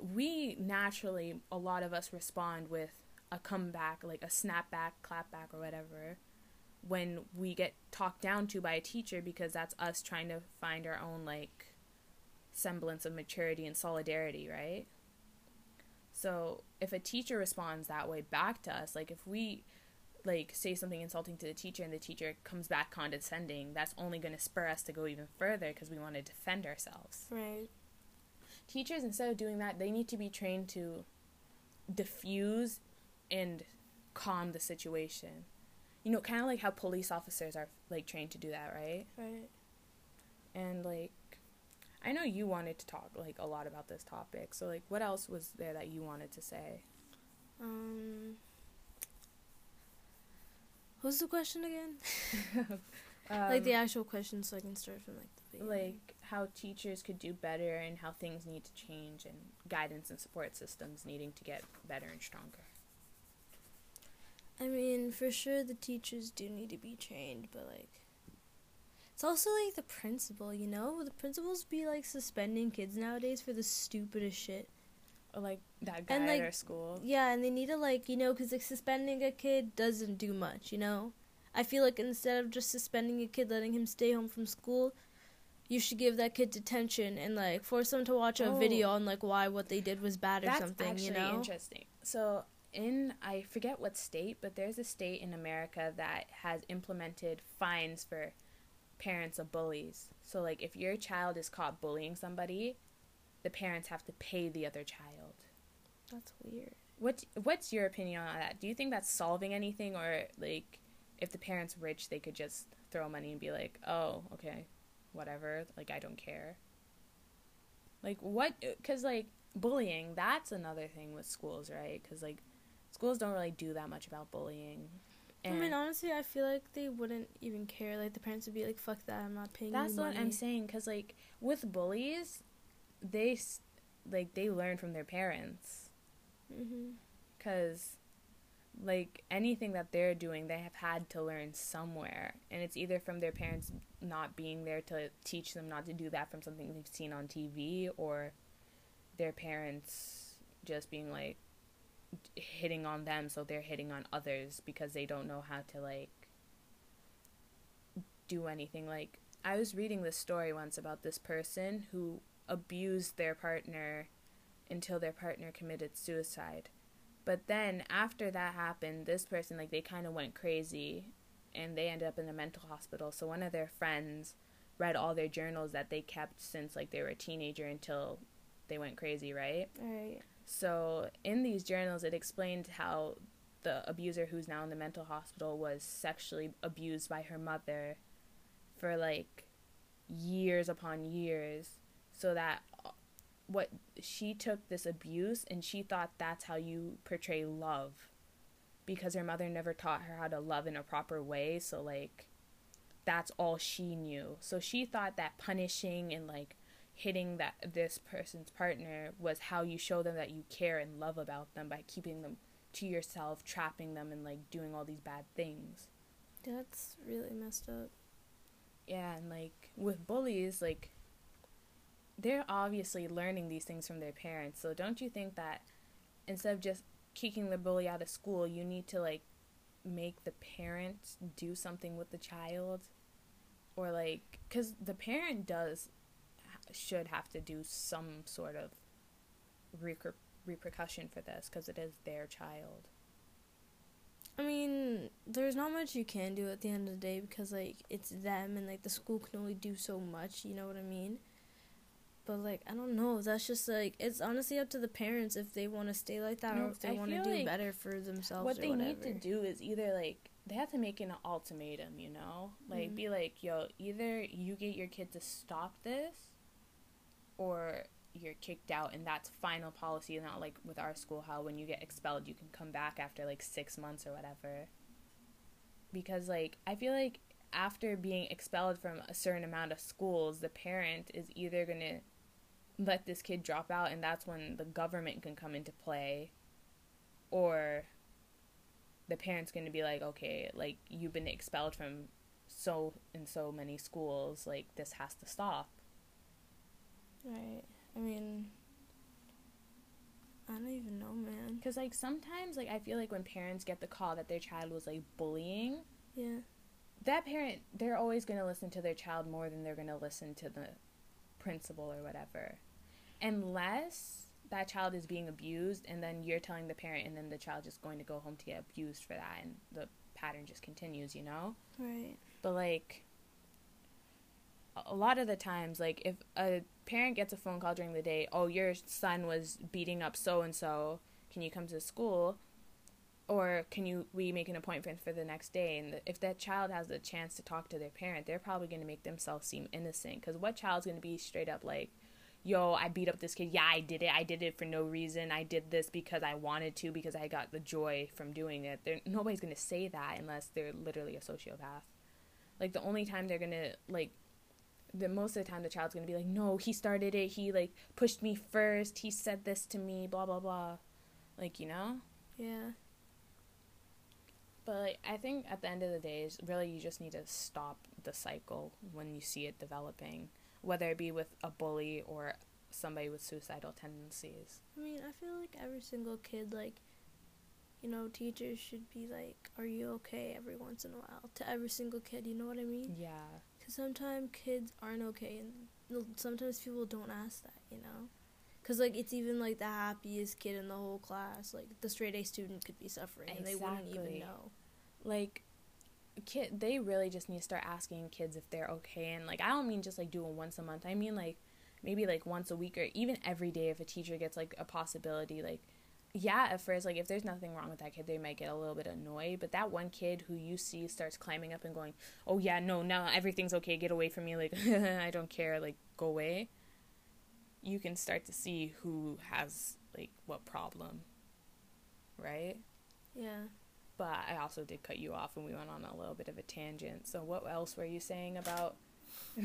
we naturally a lot of us respond with a comeback like a snapback clapback or whatever when we get talked down to by a teacher because that's us trying to find our own like semblance of maturity and solidarity right? So if a teacher responds that way back to us like if we like say something insulting to the teacher and the teacher comes back condescending that's only going to spur us to go even further because we want to defend ourselves. Right. teachers instead of doing that they need to be trained to diffuse and calm the situation you know kind of like how police officers are like trained to do that right Right. and like i know you wanted to talk like a lot about this topic so like what else was there that you wanted to say Um. What's the question again? like the Um, actual question, so I can start from like the beginning. like how teachers could do better and how things need to change and guidance and support systems needing to get better and stronger I mean, for sure the teachers do need to be trained, but like it's also like the principal, you know? The principals be like suspending kids nowadays for the stupidest shit. or like that guy And, at like, our school Yeah, and they need to like, you know, cuz like suspending a kid doesn't do much, you know? I feel like instead of just suspending a kid letting him stay home from school, you should give that kid detention and like force them to watch a Oh. video on like why what they did was bad or something, you know? interesting. So in I forget what state, but there's a state in America that has implemented fines for parents of bullies. So like if your child is caught bullying somebody, the parents have to pay the other child. That's weird. What what's your opinion on that? Do you think that's solving anything or like if the parents rich, they could just throw money and be like, "Oh, okay, whatever, like I don't care." Like what cuz like bullying, that's another thing with schools, right? Cuz like schools don't really do that much about bullying. I mean, honestly, I feel like they wouldn't even care. Like the parents would be like, "Fuck that! I'm not paying." that's what money. I'm saying. Cause like with bullies, they like they learn from their parents. Mm-hmm. Cause like anything that they're doing, they have had to learn somewhere, and it's either from their parents not being there to teach them not to do that from something they've seen on TV, or their parents just being like hitting on them, so they're hitting on others because they don't know how to like do anything. Like I was reading this story once about this person who abused their partner until their partner committed suicide. But then after that happened, this person like they kind of went crazy and they ended up in a mental hospital. So one of their friends read all their journals that they kept since like they were a teenager until they went crazy, right? Right. So in these journals, it explained how the abuser, who's now in the mental hospital, was sexually abused by her mother for like years upon years. So that uh, what she took this abuse and she thought that's how you portray love because her mother never taught her how to love in a proper way. So like that's all she knew. So she thought that punishing and like hitting that this person's partner was how you show them that you care and love about them by keeping them to yourself, trapping them and like doing all these bad things. That's really messed up. Yeah, and like with bullies, like they're obviously learning these things from their parents. So don't you think that instead of just kicking the bully out of school, you need to like make the parents do something with the child or like cuz the parent does should have to do some sort of reper- repercussion for this cuz it is their child. I mean, there's not much you can do at the end of the day because like it's them and like the school can only do so much. You know what I mean? But like I don't know. That's just like it's honestly up to the parents if they want to stay like that No, or if they want to do like better for themselves. what they need to do is either like they have to make an ultimatum, you know, like Mhm. be like, yo, either you get your kid to stop this, or you're kicked out, and that's final policy. Not like with our school, how when you get expelled, you can come back after like six months or whatever. Because like I feel like after being expelled from a certain amount of schools, the parent is either gonna let this kid drop out, and that's when the government can come into play, or the parent's going to be like, okay, like you've been expelled from so and so many schools, like this has to stop. Right. I mean, I don't even know, man. Because like sometimes, like I feel like when parents get the call that their child was like bullying, Yeah. that parent they're always going to listen to their child more than they're going to listen to the principal or whatever, unless that child is being abused and then you're telling the parent and then the child just going to go home to get abused for that and the pattern just continues, you know. Right. but like a lot of the times like if a parent gets a phone call during the day oh your son was beating up so and so can you come to school? Or can you we make an appointment for the next day? And if that child has a chance to talk to their parent they're probably going to make themselves seem innocent because what child's going to be straight up like yo i beat up this kid. Yeah i did it. I did it for no reason. I did this because i wanted to because i got the joy from doing it. They're, nobody's going to say that unless they're literally a sociopath. Like the only time they're gonna like the most of the time the child's gonna be like no he started it he like pushed me first he said this to me blah blah blah like you know Yeah. but like, i think at the end of the day is really you just need to stop the cycle when you see it developing whether it be with a bully or somebody with suicidal tendencies I mean, I feel like every single kid, like, you know, teachers should be like, "Are you okay?" every once in a while to every single kid. You know what I mean? yeah Because sometimes kids aren't okay, and sometimes people don't ask that. You know. Because like it's even like the happiest kid in the whole class, like the straight A student could be suffering, and they wouldn't even know. like kid they really just need to start asking kids if they're okay and like i don't mean just like doing once a month i mean like maybe like once a week or even every day if a teacher gets like a possibility like yeah at first like if there's nothing wrong with that kid they might get a little bit annoyed but that one kid who you see starts climbing up and going oh yeah no no everything's okay get away from me like i don't care like go away you can start to see who has like what problem right Yeah. But I also did cut you off and we went on a little bit of a tangent. So what else were you saying about I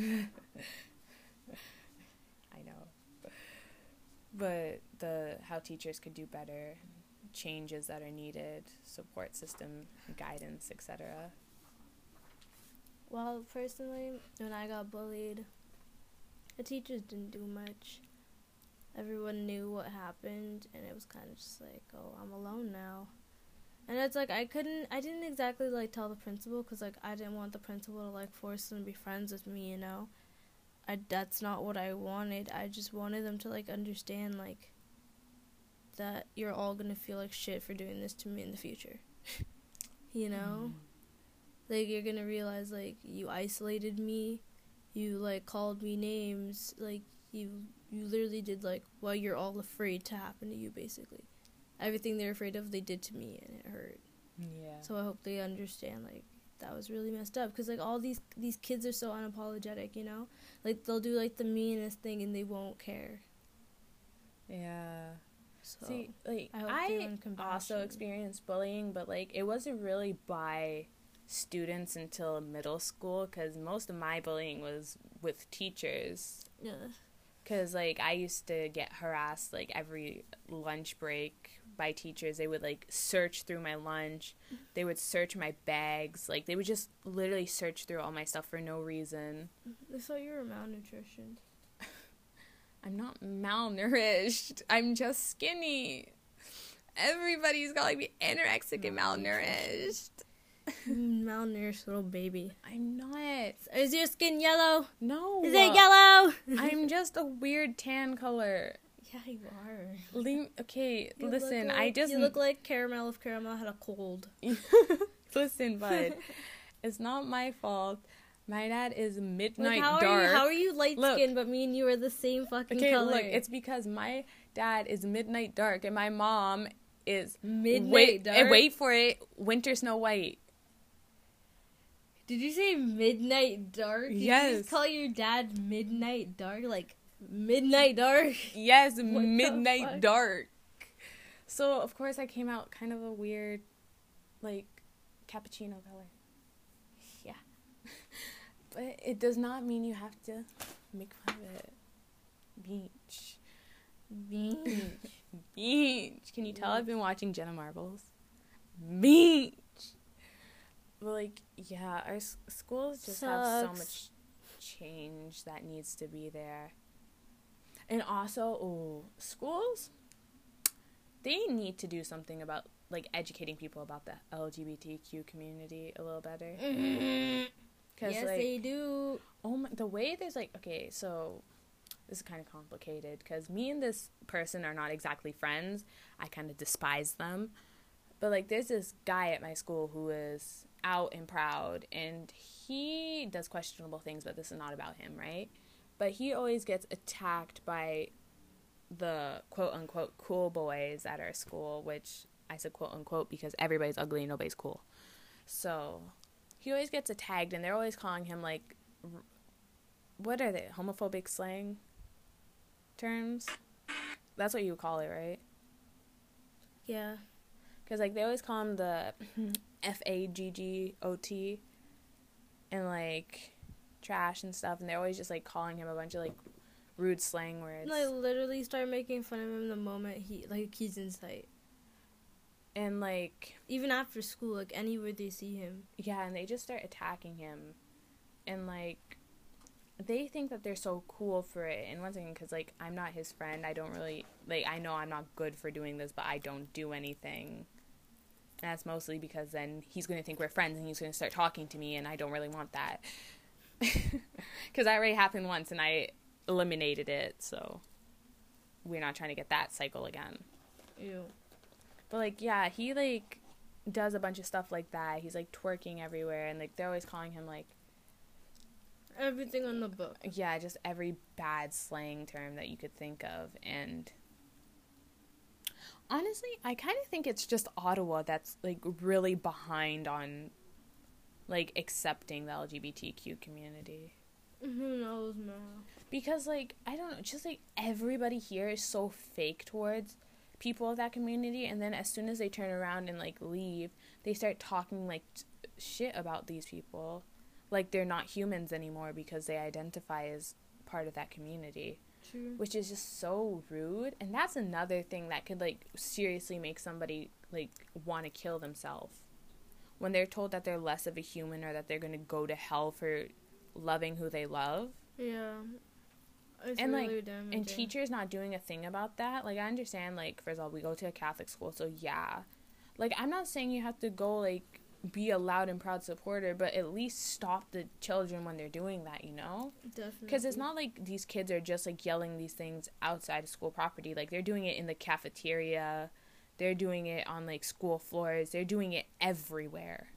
know. But the how teachers could do better, changes that are needed, support system, guidance, etc. Well, personally, when I got bullied, the teachers didn't do much. Everyone knew what happened, and it was kind of just like, oh, I'm alone now. And it's like I couldn't, I didn't exactly like tell the principal because like I didn't want the principal to like force them to be friends with me, you know. I that's not what I wanted. I just wanted them to like understand like that you're all gonna feel like shit for doing this to me in the future. you know, mm. like you're gonna realize like you isolated me, you like called me names, like you you literally did like what you're all afraid to happen to you basically everything they're afraid of they did to me and it hurt. Yeah. So I hope they understand like that was really messed up because like all these these kids are so unapologetic, you know? Like they'll do like the meanest thing and they won't care. Yeah. So See, like I, I also experienced bullying, but like it wasn't really by students until middle school because most of my bullying was with teachers. Yeah. Because like I used to get harassed like every lunch break by teachers. They would like search through my lunch. They would search my bags. Like they would just literally search through all my stuff for no reason. Mm-hmm. They thought you were malnutrition. I'm not malnourished. I'm just skinny. Everybody's got like be anorexic and malnourished. malnourished little baby. I'm not. Is your skin yellow? No. Is it yellow? I'm just a weird tan color. Yeah, you are. Leave, okay, You listen. look I just You look like caramel if caramel had a cold. listen, bud. it's not my fault. My dad is midnight Like, how dark. are you? How are you light skinned, but me and you are the same fucking okay, color? look. It's because my dad is midnight dark and my mom is midnight wait. dark. eh, Wait for it. Winter Snow White. Did you say midnight dark? Did You Yes. just call your dad midnight dark, like midnight dark. Yes, the midnight dark. So of course I came out kind of a weird, like, cappuccino color. Yeah. But it does not mean you have to make fun of it. Beach. Beach. Beach. Can you tell I've been watching Jenna Marbles? Beach. But like, yeah, our s- schools just have so much change that needs to be there. And also, oh, schools, they need to do something about like educating people about the LGBTQ community a little better. Mm-hmm. Because yes, like, they do. oh my, the way there's like, okay, so this is kind of complicated because me and this person are not exactly friends. I kind of despise them. But like, there's this guy at my school who is out and proud, and he does questionable things, but this is not about him, right? But he always gets attacked by the quote unquote cool boys at our school, which I said quote unquote because everybody's ugly and nobody's cool. So he always gets attacked, and they're always calling him like, what are they? Homophobic slang terms? That's what you would call it, right? Yeah. Because like they always call him the F A G G O T, and like trash and stuff, and they're always just like calling him a bunch of like rude slang words. And I literally start making fun of him the moment he like he's in sight. and like Even after school, like anywhere they see him. yeah, and they just start attacking him, and like they think that they're so cool for it. And one thing, because like I'm not his friend, I don't really like. I know I'm not good for doing this, but I don't do anything. And that's mostly because then he's going to think we're friends and he's going to start talking to me, and I don't really want that. Because that already happened once, and I eliminated it, so we're not trying to get that cycle again. Ew. But like, yeah, he like does a bunch of stuff like that. He's like twerking everywhere, and like they're always calling him like, Everything on the book. yeah, just every bad slang term that you could think of. And honestly, I kind of think it's just Ottawa that's like really behind on like accepting the LGBTQ community. Who knows, man? because like I don't know, just like everybody here is so fake towards people of that community and then as soon as they turn around and like leave they start talking like t- shit about these people like they're not humans anymore because they identify as part of that community True. which is just so rude and that's another thing that could like seriously make somebody like want to kill themselves when they're told that they're less of a human or that they're going to go to hell for loving who they love Yeah. It's And, really like, damaging. and teachers not doing a thing about that like i understand like first of all we go to a catholic school so yeah like i'm not saying you have to go like be a loud and proud supporter but at least stop the children when they're doing that you know Definitely. because it's not like these kids are just like yelling these things outside of school property like they're doing it in the cafeteria they're doing it on like school floors. They're doing it everywhere.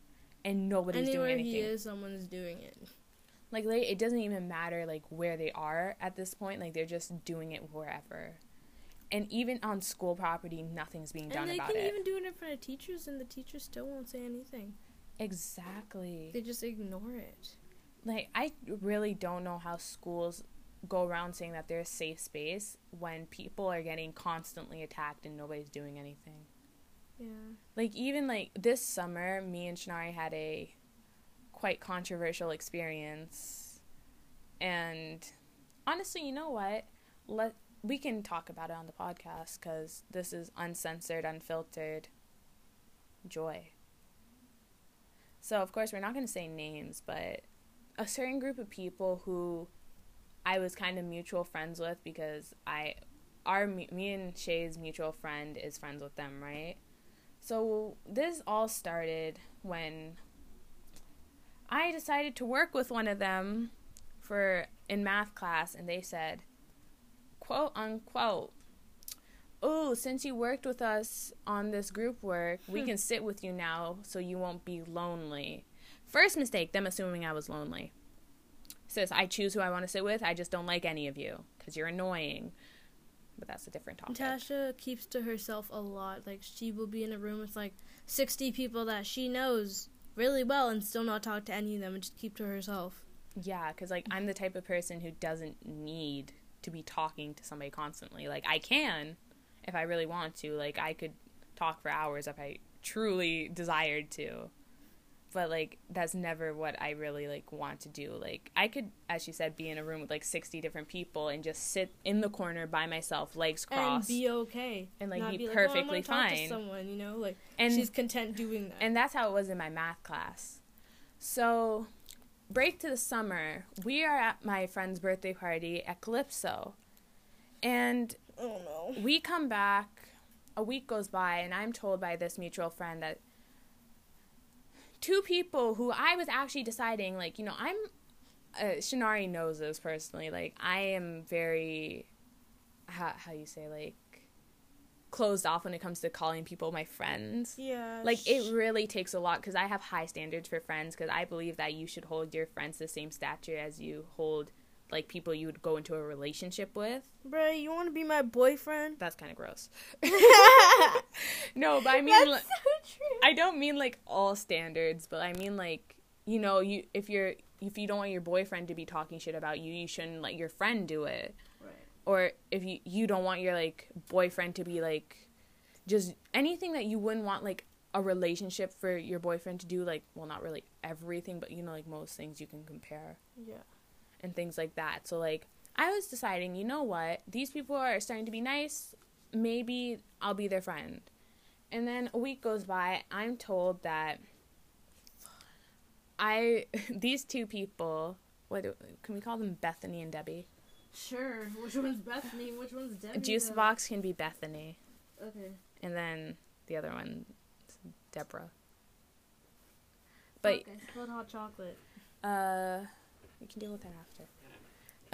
And nobody's Anywhere doing anything. he is, someone's doing it. like they, it doesn't even matter like where they are at this point. Like they're just doing it wherever. And even on school property nothing's being done about and they can even do it in front of teachers, and the teachers still won't say anything. exactly. They just ignore it. like i really don't know how schools go around saying that they're a safe space when people are getting constantly attacked and nobody's doing anything. Yeah. like even like this summer me and Shinari had a quite controversial experience. And honestly you know what? Let we can talk about it on the podcast because this is uncensored unfiltered joy. So of course we're not going to say names but a certain group of people who i was kind of mutual friends with because i our me and shay's mutual friend is friends with them right so this all started when I decided to work with one of them for in math class and they said quote unquote Oh, since you worked with us on this group work, we hmm. can sit with you now so you won't be lonely. First mistake, them assuming I was lonely. Sis, I choose who I want to sit with. I just don't like any of you because you're annoying. But that's a different topic. Natasha keeps to herself a lot. Like she will be in a room with like sixty people that she knows really well and still not talk to any of them and just keep to herself. Yeah, because like I'm the type of person who doesn't need to be talking to somebody constantly. Like I can, if I really want to. Like I could talk for hours if I truly desired to. But like that's never what I really like want to do. Like I could, as she said, be in a room with like sixty different people and just sit in the corner by myself, legs crossed, And be okay. And, like, be like, oh, perfectly oh, gonna talk fine. To someone, you know, like and she's content doing that. And that's how it was in my math class. So, break to the summer. We are at my friend's birthday party at Calypso. And oh no. we come back, a week goes by, and I'm told by this mutual friend that two people who I was actually deciding, like, you know, I'm. Uh, Shinari knows this personally. Like, I am very. How, how you say, like. Closed off when it comes to calling people my friends Yeah. like it really takes a lot because i have high standards for friends because i believe that you should hold your friends the same stature as you hold like people you would go into a relationship with Bruh, you want to be my boyfriend? that's kind of gross no but i mean like, so true. i don't mean like all standards but i mean like you know you if you're if you don't want your boyfriend to be talking shit about you you shouldn't let your friend do it Right. or if you you don't want your like boyfriend to be like just anything that you wouldn't want like a relationship for your boyfriend to do like well not really everything but you know like most things you can compare Yeah. And things like that so like i was deciding you know what these people are starting to be nice maybe i'll be their friend and then a week goes by i'm told that i these two people what can we call them bethany and debbie Sure. Which one's Bethany? Which one's Debbie? juice though? box can be bethany Okay. and then the other one deborah but okay. Hot chocolate. uh we can deal with that after.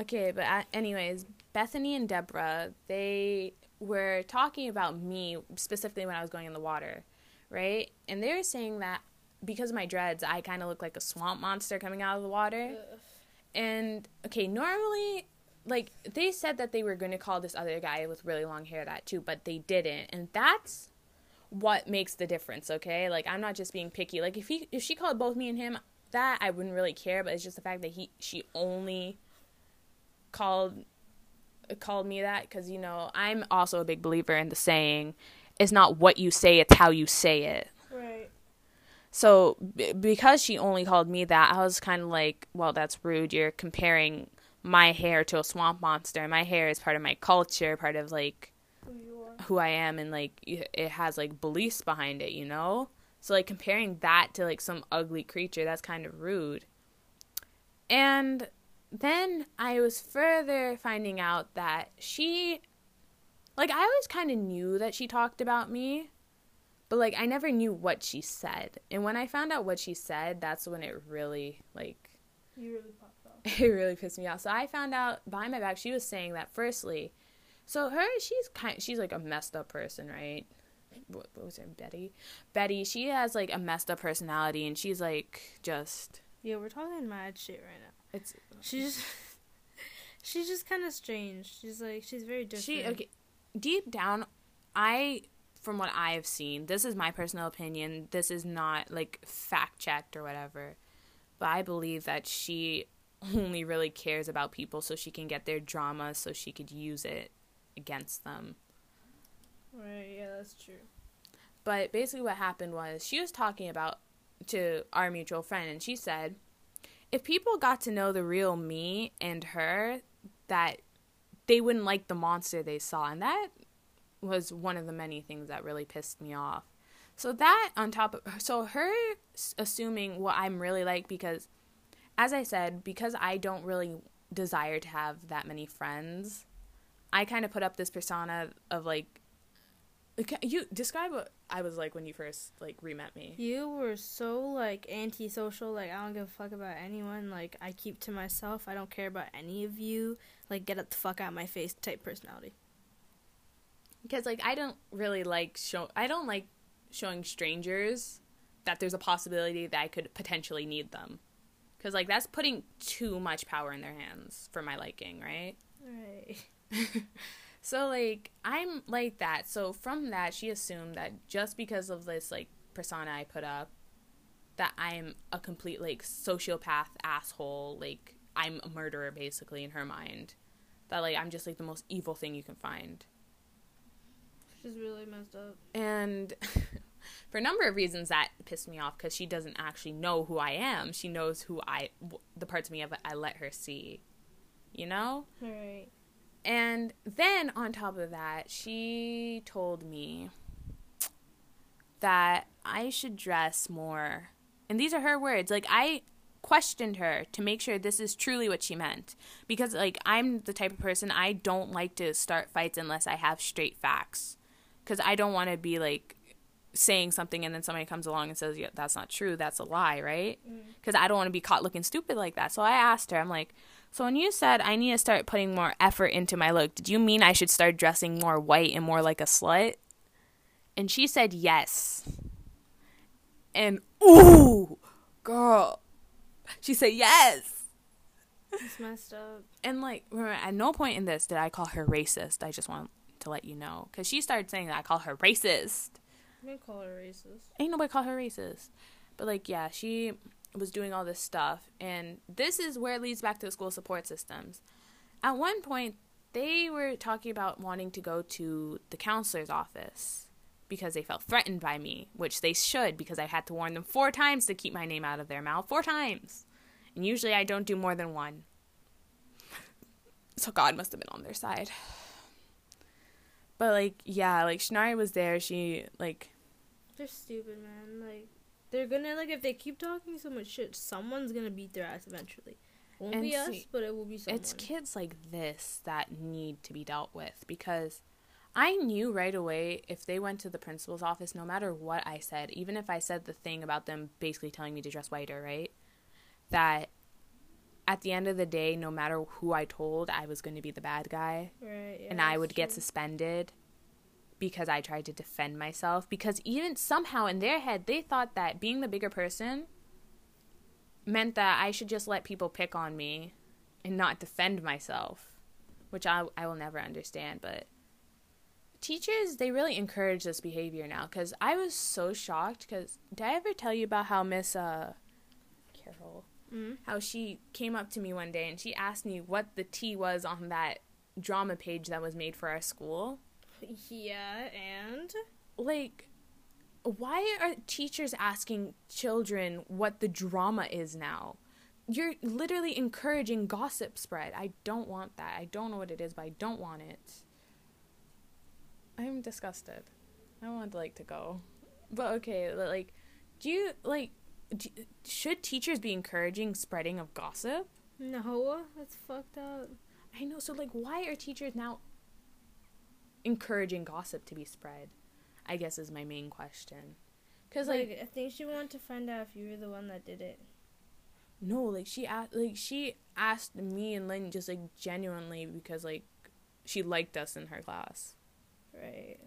Okay but uh, anyways bethany and deborah they were talking about me specifically when i was going in the water right? And they were saying that because of my dreads i kind of look like a swamp monster coming out of the water. Ugh. and okay normally like they said that they were going to call this other guy with really long hair that too but they didn't. And that's what makes the difference okay? Like i'm not just being picky. Like if he if she called both me and him that i wouldn't really care but it's just the fact that he she only called called me that because you know I'm also a big believer in the saying, "It's not what you say; it's how you say it." Right. So b- because she only called me that, I was kind of like, "Well, that's rude. You're comparing my hair to a swamp monster. My hair is part of my culture, part of like Who you are. who I am, and like it has like beliefs behind it, you know." So like comparing that to like some ugly creature, that's kind of rude. And then I was further finding out that she like I always kind of knew that she talked about me, but like I never knew what she said. And when I found out what she said, that's when it really like You really popped off. it really pissed me off. So I found out behind my back she was saying that firstly, so her she's kind she's like a messed up person, right? What, what was her Betty? Betty, she has like a messed up personality, and she's like just Yeah, we're talking mad shit right now. it's She's she's just kind of strange. She's like she's very different. she okay. Deep down, I from what I have seen, this is my personal opinion. This is not like fact checked or whatever, but I believe that she only really cares about people so she can get their drama so she could use it against them. Right. Yeah, that's true. But basically, what happened was she was talking about to our mutual friend, and she said, if people got to know the real me and her, that they wouldn't like the monster they saw. And that was one of the many things that really pissed me off. So, that on top of, so her assuming what I'm really like, because as I said, because I don't really desire to have that many friends, I kind of put up this persona of like, Okay, you describe what I was like when you first like re-met me. You were so like antisocial. Like I don't give a fuck about anyone. Like I keep to myself. I don't care about any of you. Like get the fuck out of my face type personality. Because like I don't really like show I don't like showing strangers that there's a possibility that I could potentially need them. Cuz like that's putting too much power in their hands for my liking, right? Right. So like I'm like that. So from that she assumed that just because of this like persona I put up that I'm a complete like sociopath asshole, like I'm a murderer basically in her mind. That like I'm just like the most evil thing you can find. She's really messed up. And for a number of reasons that pissed me off because she doesn't actually know who I am. She knows who I w- the parts of me I let her see. You know? Right. And then on top of that, she told me that I should dress more. And these are her words. Like I questioned her to make sure this is truly what she meant because like I'm the type of person I don't like to start fights unless I have straight facts. Cuz I don't want to be like saying something and then somebody comes along and says, "Yeah, that's not true. That's a lie," right? Mm. Cuz I don't want to be caught looking stupid like that. So I asked her, I'm like, so when you said I need to start putting more effort into my look, did you mean I should start dressing more white and more like a slut? And she said yes. And ooh, girl. She said yes. It's messed up. And like, remember, at no point in this did I call her racist. I just want to let you know because she started saying that I call her racist. I'm gonna call her racist. ain't nobody call her racist. But like, yeah, she was doing all this stuff, and this is where it leads back to the school support systems. At one point, they were talking about wanting to go to the counselor's office because they felt threatened by me, which they should because I had to warn them four times to keep my name out of their mouth. Four times. And usually I don't do more than one. So God must have been on their side. But like, yeah, like Shinari was there. She like They're stupid, man. Like they're gonna like if they keep talking so much shit, someone's gonna beat their ass eventually. Won't And be us, but it will be someone. it's kids like this that need to be dealt with because I knew right away if they went to the principal's office, no matter what I said, even if I said the thing about them basically telling me to dress whiter, right? That at the end of the day, no matter who I told, I was going to be the bad guy Right. Yeah, and I would get suspended because I tried to defend myself. Because even somehow in their head, they thought that being the bigger person meant that I should just let people pick on me and not defend myself, which I, I will never understand. But teachers, they really encourage this behavior now because I was so shocked. Because did I ever tell you about how Miss uh, Carol Mhm. how she came up to me one day and she asked me what the T was on that drama page that was made for our school. Yeah, and Like, why are teachers asking children what the drama is now? You're literally encouraging gossip spread. I don't want that. I don't know what it is, but I don't want it. I'm disgusted. I want like to go. But okay, like, do you like? Do, should teachers be encouraging spreading of gossip? no, that's fucked up. I know. So, like, why are teachers now encouraging gossip to be spread? I guess is my main question. Cause like, Like, I think she wanted to find out if you were the one that did it. no, like she asked, like she asked me and Lynn just like genuinely because like she liked us in her class. Right.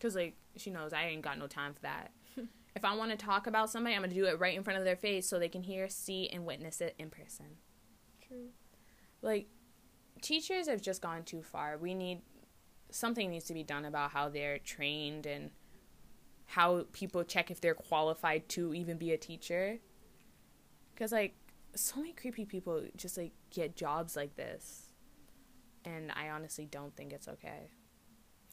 Cause like she knows I ain't got no time for that. if I want to talk about somebody, I'm gonna do it right in front of their face so they can hear, see, and witness it in person. True. like teachers have just gone too far. We need something needs to be done about how they're trained and how people check if they're qualified to even be a teacher. Cuz like so many creepy people just like get jobs like this. And I honestly don't think it's okay.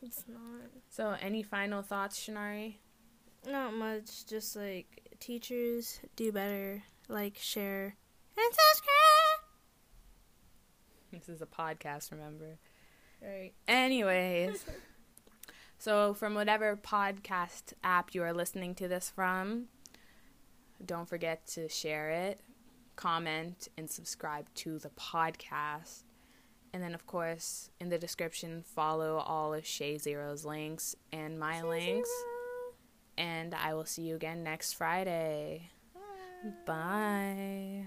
It's not. So, any final thoughts, Shinari? Not much. Just like teachers do better. Like, share, and subscribe. This is a podcast, remember? Right. Anyways, so from whatever podcast app you are listening to this from, don't forget to share it, comment, and subscribe to the podcast. And then, of course, in the description, follow all of Shay Zero's links and my links. And I will see you again next Friday. Bye. Bye.